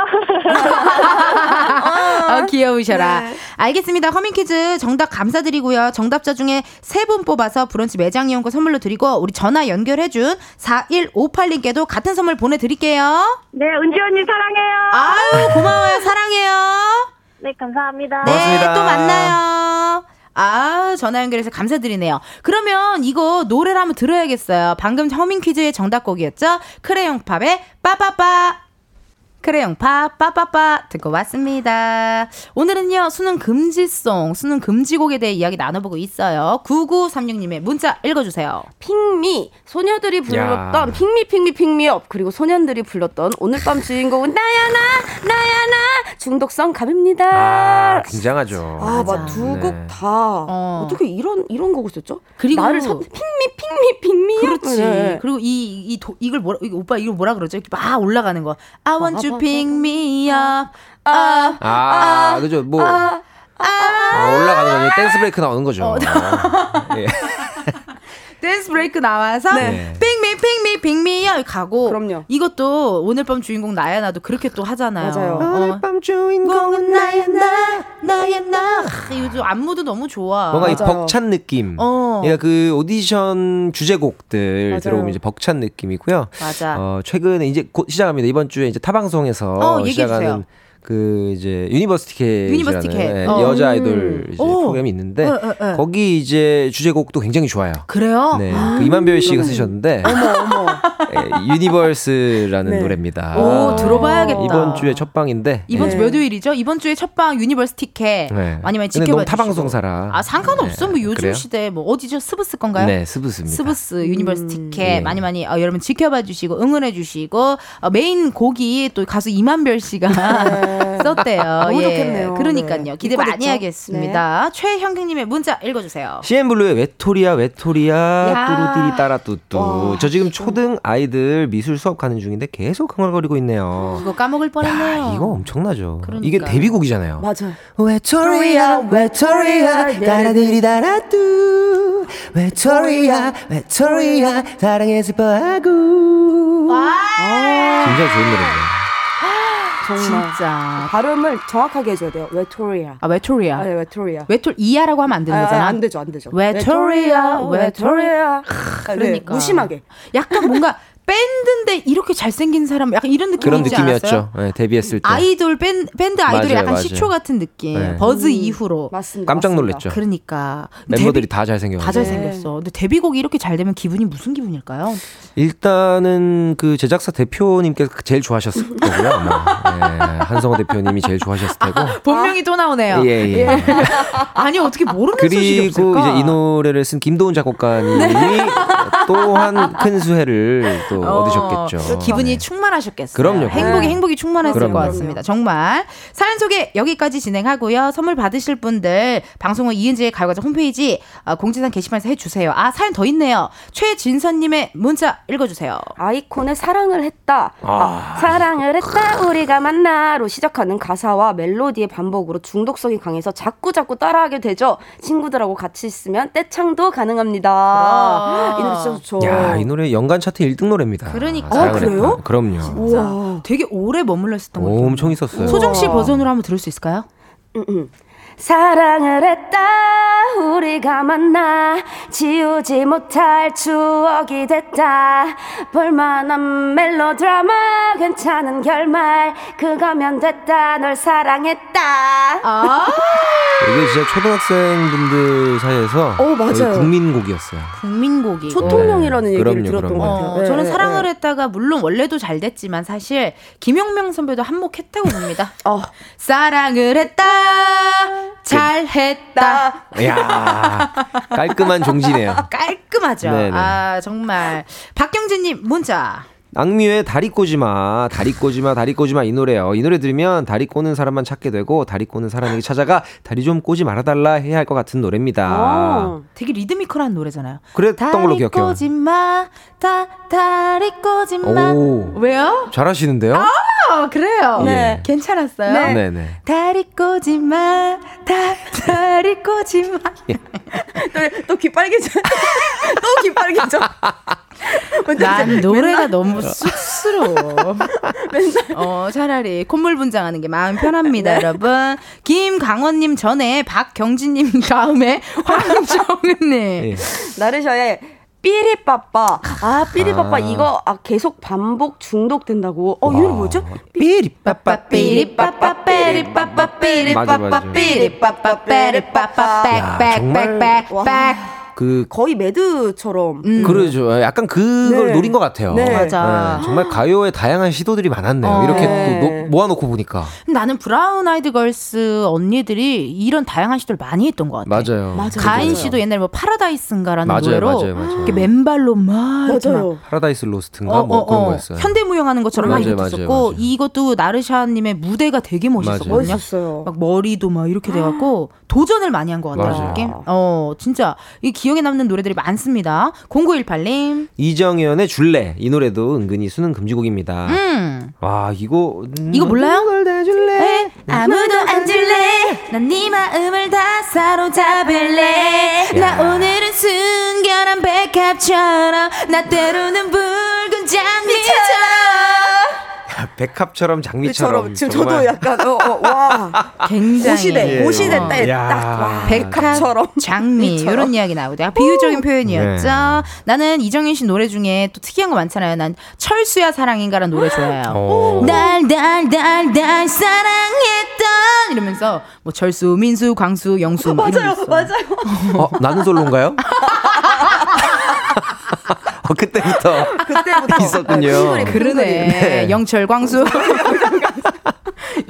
아, 귀여우셔라. 네. 알겠습니다. 허밍 퀴즈 정답 감사드리고요. 정답자 중에 세 분 뽑아서 브런치 매장 이용권 선물로 드리고 우리 전화 연결해준 4158님께도 같은 선물 보내드릴게요. 네, 은지 언니 사랑해요. 아유 고마워요. 사랑해요. 네, 감사합니다. 네, 고맙습니다. 또 만나요. 아, 전화 연결해서 감사드리네요. 그러면 이거 노래를 한번 들어야겠어요. 방금 허밍 퀴즈의 정답곡이었죠? 크레용 팝의 빠빠빠. 크레용 팝 빠빠빠 듣고 왔습니다. 오늘은요, 수능 금지송, 수능 금지곡에 대해 이야기 나눠보고 있어요. 9936님의 문자 읽어주세요. 핑미 소녀들이 불렀던 야. 핑미 핑미 핑미업 그리고 소년들이 불렀던 오늘 밤 주인공은 나야나 나야나 중독성 갑입니다. 아, 굉장히 아, 맞아. 막두곡 네. 다 어. 어. 떻게 이런 이런 곡을 썼죠? 그리고 나를 선 pick me pick me pick me 그렇지. 네. 그리고 이, 이, 도, 이걸 뭐라, 이거 오빠 이걸 뭐라 그러죠? 이렇게 막 올라가는 거. I want you 봐, pick me up. 아, 아, 그죠. 뭐, 아, 아, 올라가는 거죠. dance break 나오는 거죠. 어. 예. dance break 나와서 네. 핑미 핑미 핑미야 가고 그럼요. 이것도 오늘 밤 주인공 나야 나도 그렇게 또 하잖아요. 맞아요. 어. 밤 주인공은 나야 나 나야 나 하, 이거 좀 안무도 너무 좋아. 뭔가 이 맞아요. 벅찬 느낌. 어. 그러니까 그 오디션 주제곡들 맞아요. 들어오면 이제 벅찬 느낌이고요. 맞아. 어, 최근에 이제 곧 시작합니다. 이번 주에 이제 타방송에서 어, 시작하는 주세요. 그 이제 Universe Ticket. 예, 어. 여자 아이돌 이제 오. 프로그램이 있는데 어, 어, 어. 거기 이제 주제곡도 굉장히 좋아요. 그래요? 네, 그 임한별 씨가 쓰셨는데 예, Universe라는 네. 노래입니다. 오 들어봐야겠다. 이번 주에 첫 방인데 이번 예. 주몇 요일이죠? 이번 주에 첫 방 Universe Ticket 네. 많이 많이 지켜봐 너무 주시고. 타방송사라. 아 상관없어. 네, 뭐 요즘 그래요? 시대 뭐 어디죠? 스브스 건가요? 네, 스브스입니다. 스브스 Universe Ticket 예. 많이 많이 어, 여러분 지켜봐 주시고 응원해 주시고 어, 메인 곡이 또 가수 임한별 씨가 썼대요. 너무 예. 좋겠네요. 그러니까요. 네. 기대 많이 됐죠? 하겠습니다. 최현경님의 문자 읽어 주세요. CN블루의 외톨이야 외톨이야 야. 뚜루띠리 따라 뚜뚜 저 지금 초등 아이들 미술 수업 가는 중인데 계속 흥얼거리고 있네요. 그거 까먹을 뻔했네요. 야, 이거 엄청나죠. 그러니까. 이게 데뷔곡이잖아요. 맞아요. 외톨이야 외톨이야 따라들이 따라뚜. 외톨이야 외톨이야 사랑해 슬퍼하고. 진짜 좋은 노래예요 정말 진짜. 발음을 정확하게 해줘야 돼요. 외토리아. 아 외톨이야. 아, 네, 외토리아. 외톨 이하라고 하면 안 되는 아, 거잖아. 안 되죠, 안 되죠. 외토리아, 외토리아. 아, 네, 그러니까. 무심하게. 약간 뭔가 밴드인데 이렇게 잘생긴 사람 약간 이런 느낌이 그런? 느낌이었죠 네, 데뷔했을 때 아이돌 밴, 밴드 아이돌이 맞아요, 약간 맞아요. 시초 같은 느낌. 네. 버즈 음, 이후로. 맞습니다. 깜짝. 놀랐죠 그러니까 멤버들이 데뷔- 다 잘생겨가지고 다 잘생겼어. 근데 데뷔곡이 이렇게 잘 되면 기분이 무슨 기분일까요? 일단은 그 제작사 대표님께서 제일 좋아하셨을 거고요. 아마. 예, 한성호 대표님이 제일 좋아하셨을 테고. 본명이 또 나오네요. 예, 예. 아니 어떻게 모르는 소식이 그리고 없을까? 이제 이 노래를 쓴 김도훈 작곡가님이 또한 큰 수혜를 또 어, 얻으셨겠죠. 기분이 네. 충만하셨겠어요. 그럼요. 행복이 네. 행복이 충만했을 그럼요. 것 같습니다. 정말 사연 소개 여기까지 진행하고요. 선물 받으실 분들 방송은 이은지의 가요과자 홈페이지 어, 공지사항 게시판에서 해주세요. 아 사연 더 있네요. 최진선님의 문자 읽어주세요. 아이콘의 사랑을 했다. 아. 아, 사랑을 했다. 우리가 만나로 시작하는 가사와 멜로디의 반복으로 중독성이 강해서 자꾸 자꾸 따라하게 되죠. 친구들하고 같이 있으면 떼창도 가능합니다. 그럼. 이 노래 진짜 좋죠. 야, 이 노래 연간 차트 1등 노래입니다. 그러니까. 아, 그래요? 그럼요. 우와. 되게 오래 머물러 있었던 같아요. 엄청 있었어요. 소정 씨 버전으로 한번 들을 수 있을까요? 사랑을 했다 우리가 만나 지우지 못할 추억이 됐다 볼만한 멜로드라마 괜찮은 결말 그거면 됐다 널 사랑했다 이게 진짜 초등학생분들 사이에서 오, 맞아요. 국민곡이었어요. 국민곡이. 초통령이라는 네, 얘기를 그럼요, 들었던 그럼요. 것 같아요 어, 네, 저는 네, 사랑을 네. 했다가 물론 원래도 잘 됐지만 사실 김용명 선배도 한몫했다고 봅니다. 어. 사랑을 했다 잘했다 야 깔끔한 종지네요. 깔끔하죠. 네네. 아 정말 박경진님 문자. 악뮤의 다리 꼬지마, 다리 꼬지마, 다리 꼬지마 이 노래요. 이 노래 들으면 다리 꼬는 사람만 찾게 되고 다리 꼬는 사람에게 찾아가 다리 좀 꼬지 말아달라 해야 할 것 같은 노래입니다. 어. 되게 리드미컬한 노래잖아요. 그랬던 걸로 다리 기억해요. 꼬지마, 다 다리 꼬지마. 오. 왜요? 잘하시는데요? 어, 그래요. 네. 괜찮았어요. 네. 네 네. 다리 꼬지마, 다 다리 꼬지마. 또 귀 빨개져 또 귀 빨개져 난 노래가 너무 쑥스러워. 어, 차라리 콧물 분장하는 게 마음 편합니다, 여러분. 김강원님 전에 박경진님 다음에 황정은님. 예. 나르샤의 삐리빠빠 아 삐리빠빠 아. 이거 아, 계속 반복 중독된다고 어 이 노래 뭐죠? 삐리빠빠 삐리빠빠 삐리빠빠 삐리빠빠. 삐리빠빠 삐리빠빠 야, 정말. 빽빽빽빽 그 거의 매드처럼 음. 그러죠. 약간 그걸 네. 노린 것 같아요. 네. 맞아. 네, 정말 가요의 다양한 시도들이 많았네요. 어. 이렇게 네. 또 노- 모아놓고 보니까 나는 브라운 아이드 걸스 언니들이 이런 다양한 시도를 많이 했던 것 같아. 맞아요. 맞아요. 가인. 씨도 옛날에 뭐 파라다이스인가라는 맞아요, 노래로 맞아요, 맞아요. 이렇게 맨발로 막 맞아요. Paradise Lost인가 어, 뭐 어, 그런 어. 거였어요. 현대무용하는 것처럼 막 맞아요, 있었고. 이것도 나르샤님의 무대가 되게 멋있었거든요. 멋있었어요. 막 머리도 막 이렇게 돼갖고 도전을 많이 한 것 같아요. 맞아요. 느낌. 어 진짜 이 기억에 남는 노래들이 많습니다. 0918님. 이정현의 줄래 이 노래도 은근히 수능 금지곡입니다. 음. 와 이거 음, 이거 몰라요? 에, 아무도 안 줄래 난 네 마음을 다 사로잡을래 나 오늘은 순결한 백합처럼 나 때로는 붉은 장미처럼 백합처럼 장미처럼 지금 정말. 저도 약간 어, 어, 와 굉장히 고시대 예. 고시대 어. 때 야. 딱 와, 백합처럼 장미. 이런 이야기 나오고 약간 비유적인 표현이었죠. 네. 나는 이정현 씨 노래 중에 또 특이한 거 많잖아요. 난 철수야 사랑인가라는 노래 좋아해요. 어. 달달달달달 사랑했던 이러면서 뭐 철수, 민수, 광수, 영수 뭐 맞아요. 맞아요 어, 나는 솔로인가요? 어, 그때부터 그때부터 있었군요. 소리. 그러네. 네. 영철, 광수.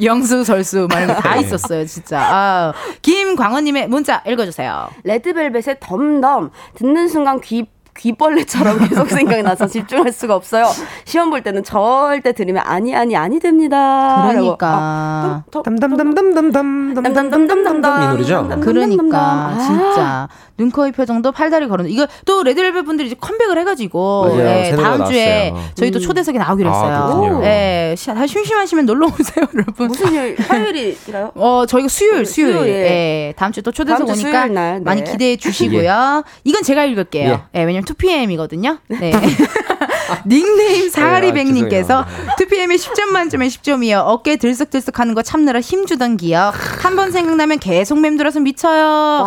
영수, 설수 막 이런 거다 있었어요, 진짜. 아, 김광원님의 문자 읽어주세요. 레드벨벳의 덤덤 듣는 순간 귀 귀벌레처럼 계속 생각나서 집중할 수가 없어요. 시험 볼 때는 절대 들으면 아니 아니 아니 됩니다. 그러니까. 담담담담담담담담담 이 노래죠? 그러니까 아. 진짜 눈, 코, 입 표정도 팔다리 걸은 이거 또 레드벨벳 분들이 이제 컴백을 해가지고. 예, 새 노래가 다음 주에 나왔어요. 저희 또 초대석에 나오기로 아, 했어요. 예, 시- 다 심심하시면 놀러 오세요, 여러분. 무슨 일 화요일이라요? 어, 저희가 수요일, 수요일. 수요일. 예. 다음 주 또 초대석 오니까 네. 많이 기대해 주시고요. 이건 제가 읽을게요. 예, 왜냐면 2PM이거든요. 네. 닉네임 사하리백님께서 아, 죄송해요. 2PM이 10점 만점에 10점이요. 어깨 들썩들썩 하는 거 참느라 힘주던 기억. 한 번 생각나면 계속 맴돌아서 미쳐요.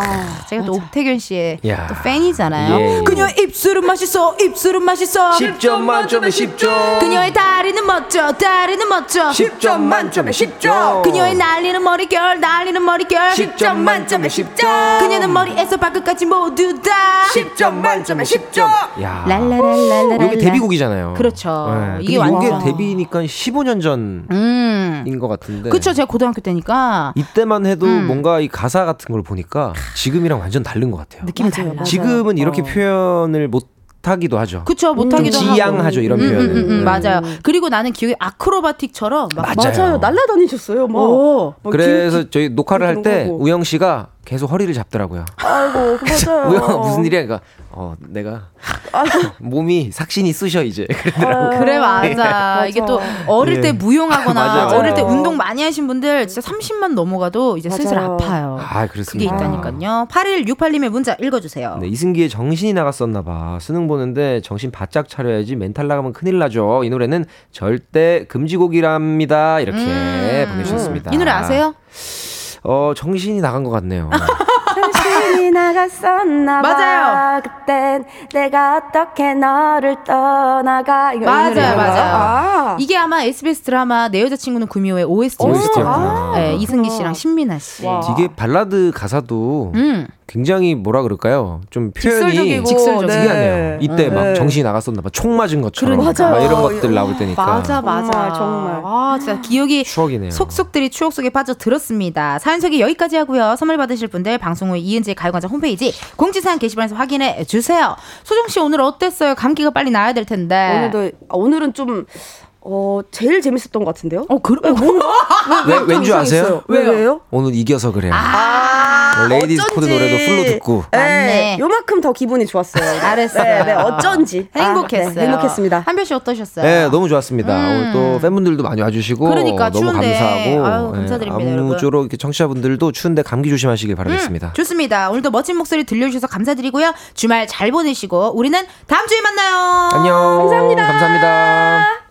제가 또 옥태균 씨의 야. 또 팬이잖아요. 예. 그녀의 입술은 맛있어, 입술은 맛있어. 10점 만점에 10점. 그녀의 다리는 멋져, 다리는 멋져. 10점 만점에 10점. 그녀의 날리는 머릿결 날리는 머릿결 10점 만점에 10점. 그녀는 머리에서 발끝까지 모두 다 10점 만점에 10점. 야. 랄라랄랄랄라 이게 데뷔곡 이잖아요. 그렇죠. 네. 이게 근데 이게 완전- 데뷔니까 15년 전인 음 것 같은데. 그쵸 제가 고등학교 때니까 이때만 해도 음. 뭔가 이 가사 같은 걸 보니까 지금이랑 완전 다른 것 같아요. 느낌이 달라 지금은 이렇게 어. 표현을 못 하기도 하죠. 그쵸 못하기도 좀 하고 지양하죠 이런 음, 음, 표현을. 음, 음, 네. 맞아요 그리고 나는 기억에 아크로바틱처럼 막 맞아요. 맞아요. 날라다니셨어요. 막. 오. 막 그래서 저희 녹화를 할 때. 우영 씨가 계속 허리를 잡더라고요. 아, 하더라고. 맞아요. 뭐야 무슨 일이야? 그러니까 어 내가 몸이 삭신이 쑤셔 이제 그러더라고. 그래 맞아. 맞아. 이게 또 어릴 예. 때 무용하거나 맞아요, 맞아요. 어릴 때 운동 많이 하신 분들 진짜 30만 넘어가도 이제 슬슬 맞아요. 아파요. 아 그게 그렇습니다. 있다니까요. 8168님의 문자 읽어주세요. 네, 이승기의 정신이 나갔었나 봐. 수능 보는데 정신 바짝 차려야지 멘탈 나가면 큰일 나죠. 이 노래는 절대 금지곡이랍니다. 이렇게 음. 보내주셨습니다. 이 노래 아세요? 어 정신이 나간 것 같네요. 정신이 나갔었나 봐. 맞아요. 그땐 내가 어떻게 너를 떠나가. 이거 이 맞아요? 맞아요. 아. 이게 아마 SBS 드라마 내 여자친구는 구미호의 OST였어요. OST였구나. 네, 이승기 씨랑 신민아 씨. 와. 이게 발라드 가사도 음. 굉장히 뭐라 그럴까요? 좀 표현이 직설적이고. 직설적이고. 네. 특이하네요. 이때 막 네. 정신이 나갔었나 봐. 총 맞은 것처럼 그러니까. 막 이런. 것들 나올 때니까 맞아, 맞아. 정말, 정말. 아, 진짜 기억이 추억이네요. 속속들이 추억 속에 빠져 들었습니다. 사연 소개 여기까지 하고요. 선물 받으실 분들 방송 후 이은지 가요광장 홈페이지 공지사항 게시판에서 확인해 주세요. 소정 씨 오늘 어땠어요? 감기가 빨리 나야 될 텐데. 오늘도 아, 오늘은 좀 어, 제일 재밌었던 것 같은데요? 어, 그, 왜, 왠줄 아세요? 왜, 왜요? 오늘 이겨서 그래요. 아, 레이디스 코드. 노래도 full로 듣고. 네, 맞네. 요만큼 더 기분이 좋았어요. 잘했어요. 네, 네, 어쩐지. 행복했어요. 아, 네, 행복했습니다. 한별 씨 어떠셨어요? 네, 너무 좋았습니다. 음. 오늘 또 팬분들도 많이 와주시고 그러니까, 너무 추운데. 감사하고 아유, 감사드립니다, 네. 아무쪼록 이렇게 청취자분들도 추운데 감기 조심하시길 바라겠습니다. 음, 좋습니다. 오늘도 멋진 목소리 들려주셔서 감사드리고요. 주말 잘 보내시고 우리는 다음 주에 만나요. 안녕. 감사합니다. 감사합니다.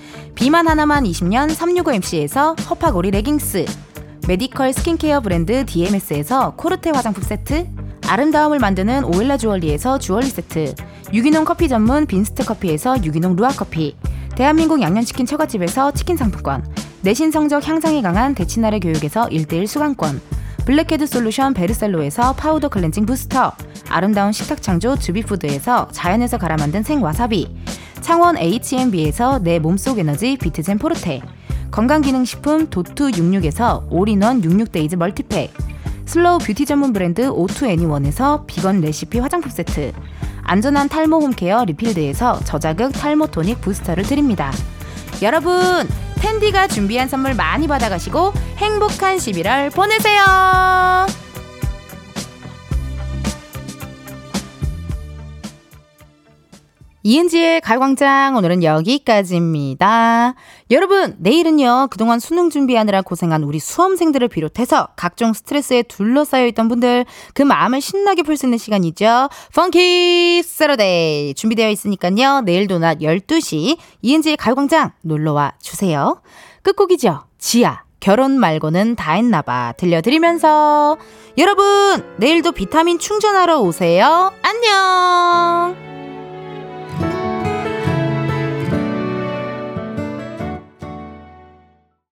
비만 하나만 20년 365MC에서 허파고리 레깅스. medical skincare 브랜드 DMS에서 코르테 화장품 세트. 아름다움을 만드는 오엘라 주얼리에서 주얼리 세트. 유기농 커피 전문 빈스트 커피에서 유기농 루아 커피. 대한민국 양념치킨 처갓집에서 치킨 상품권. 내신 성적 향상에 강한 대치나래 교육에서 1대1 수강권 blackhead solution 베르셀로에서 powder cleansing booster 아름다운 식탁 창조 주비푸드에서 자연에서 갈아 만든 생와사비 창원 H&B에서 내 몸속 에너지 비트젠 포르테 건강기능식품 도투 66에서 all-in-one 66days multipack slow beauty 전문 브랜드 오투애니원에서 비건 레시피 화장품 세트 안전한 탈모 홈케어 리필드에서 저자극 탈모 토닉 부스터를 드립니다. 여러분 텐디가 준비한 선물 많이 받아가시고 행복한 11월 보내세요 이은지의 가요광장 오늘은 여기까지입니다. 여러분 내일은요 그동안 수능 준비하느라 고생한 우리 수험생들을 비롯해서 각종 스트레스에 둘러싸여 있던 분들 그 마음을 신나게 풀 수 있는 시간이죠. Funky Saturday 준비되어 있으니까요 내일도 낮 12시 이은지의 가요광장 놀러와 주세요. 끝곡이죠. 지아 결혼 말고는 다 했나봐 들려드리면서 여러분 내일도 비타민 충전하러 오세요. 안녕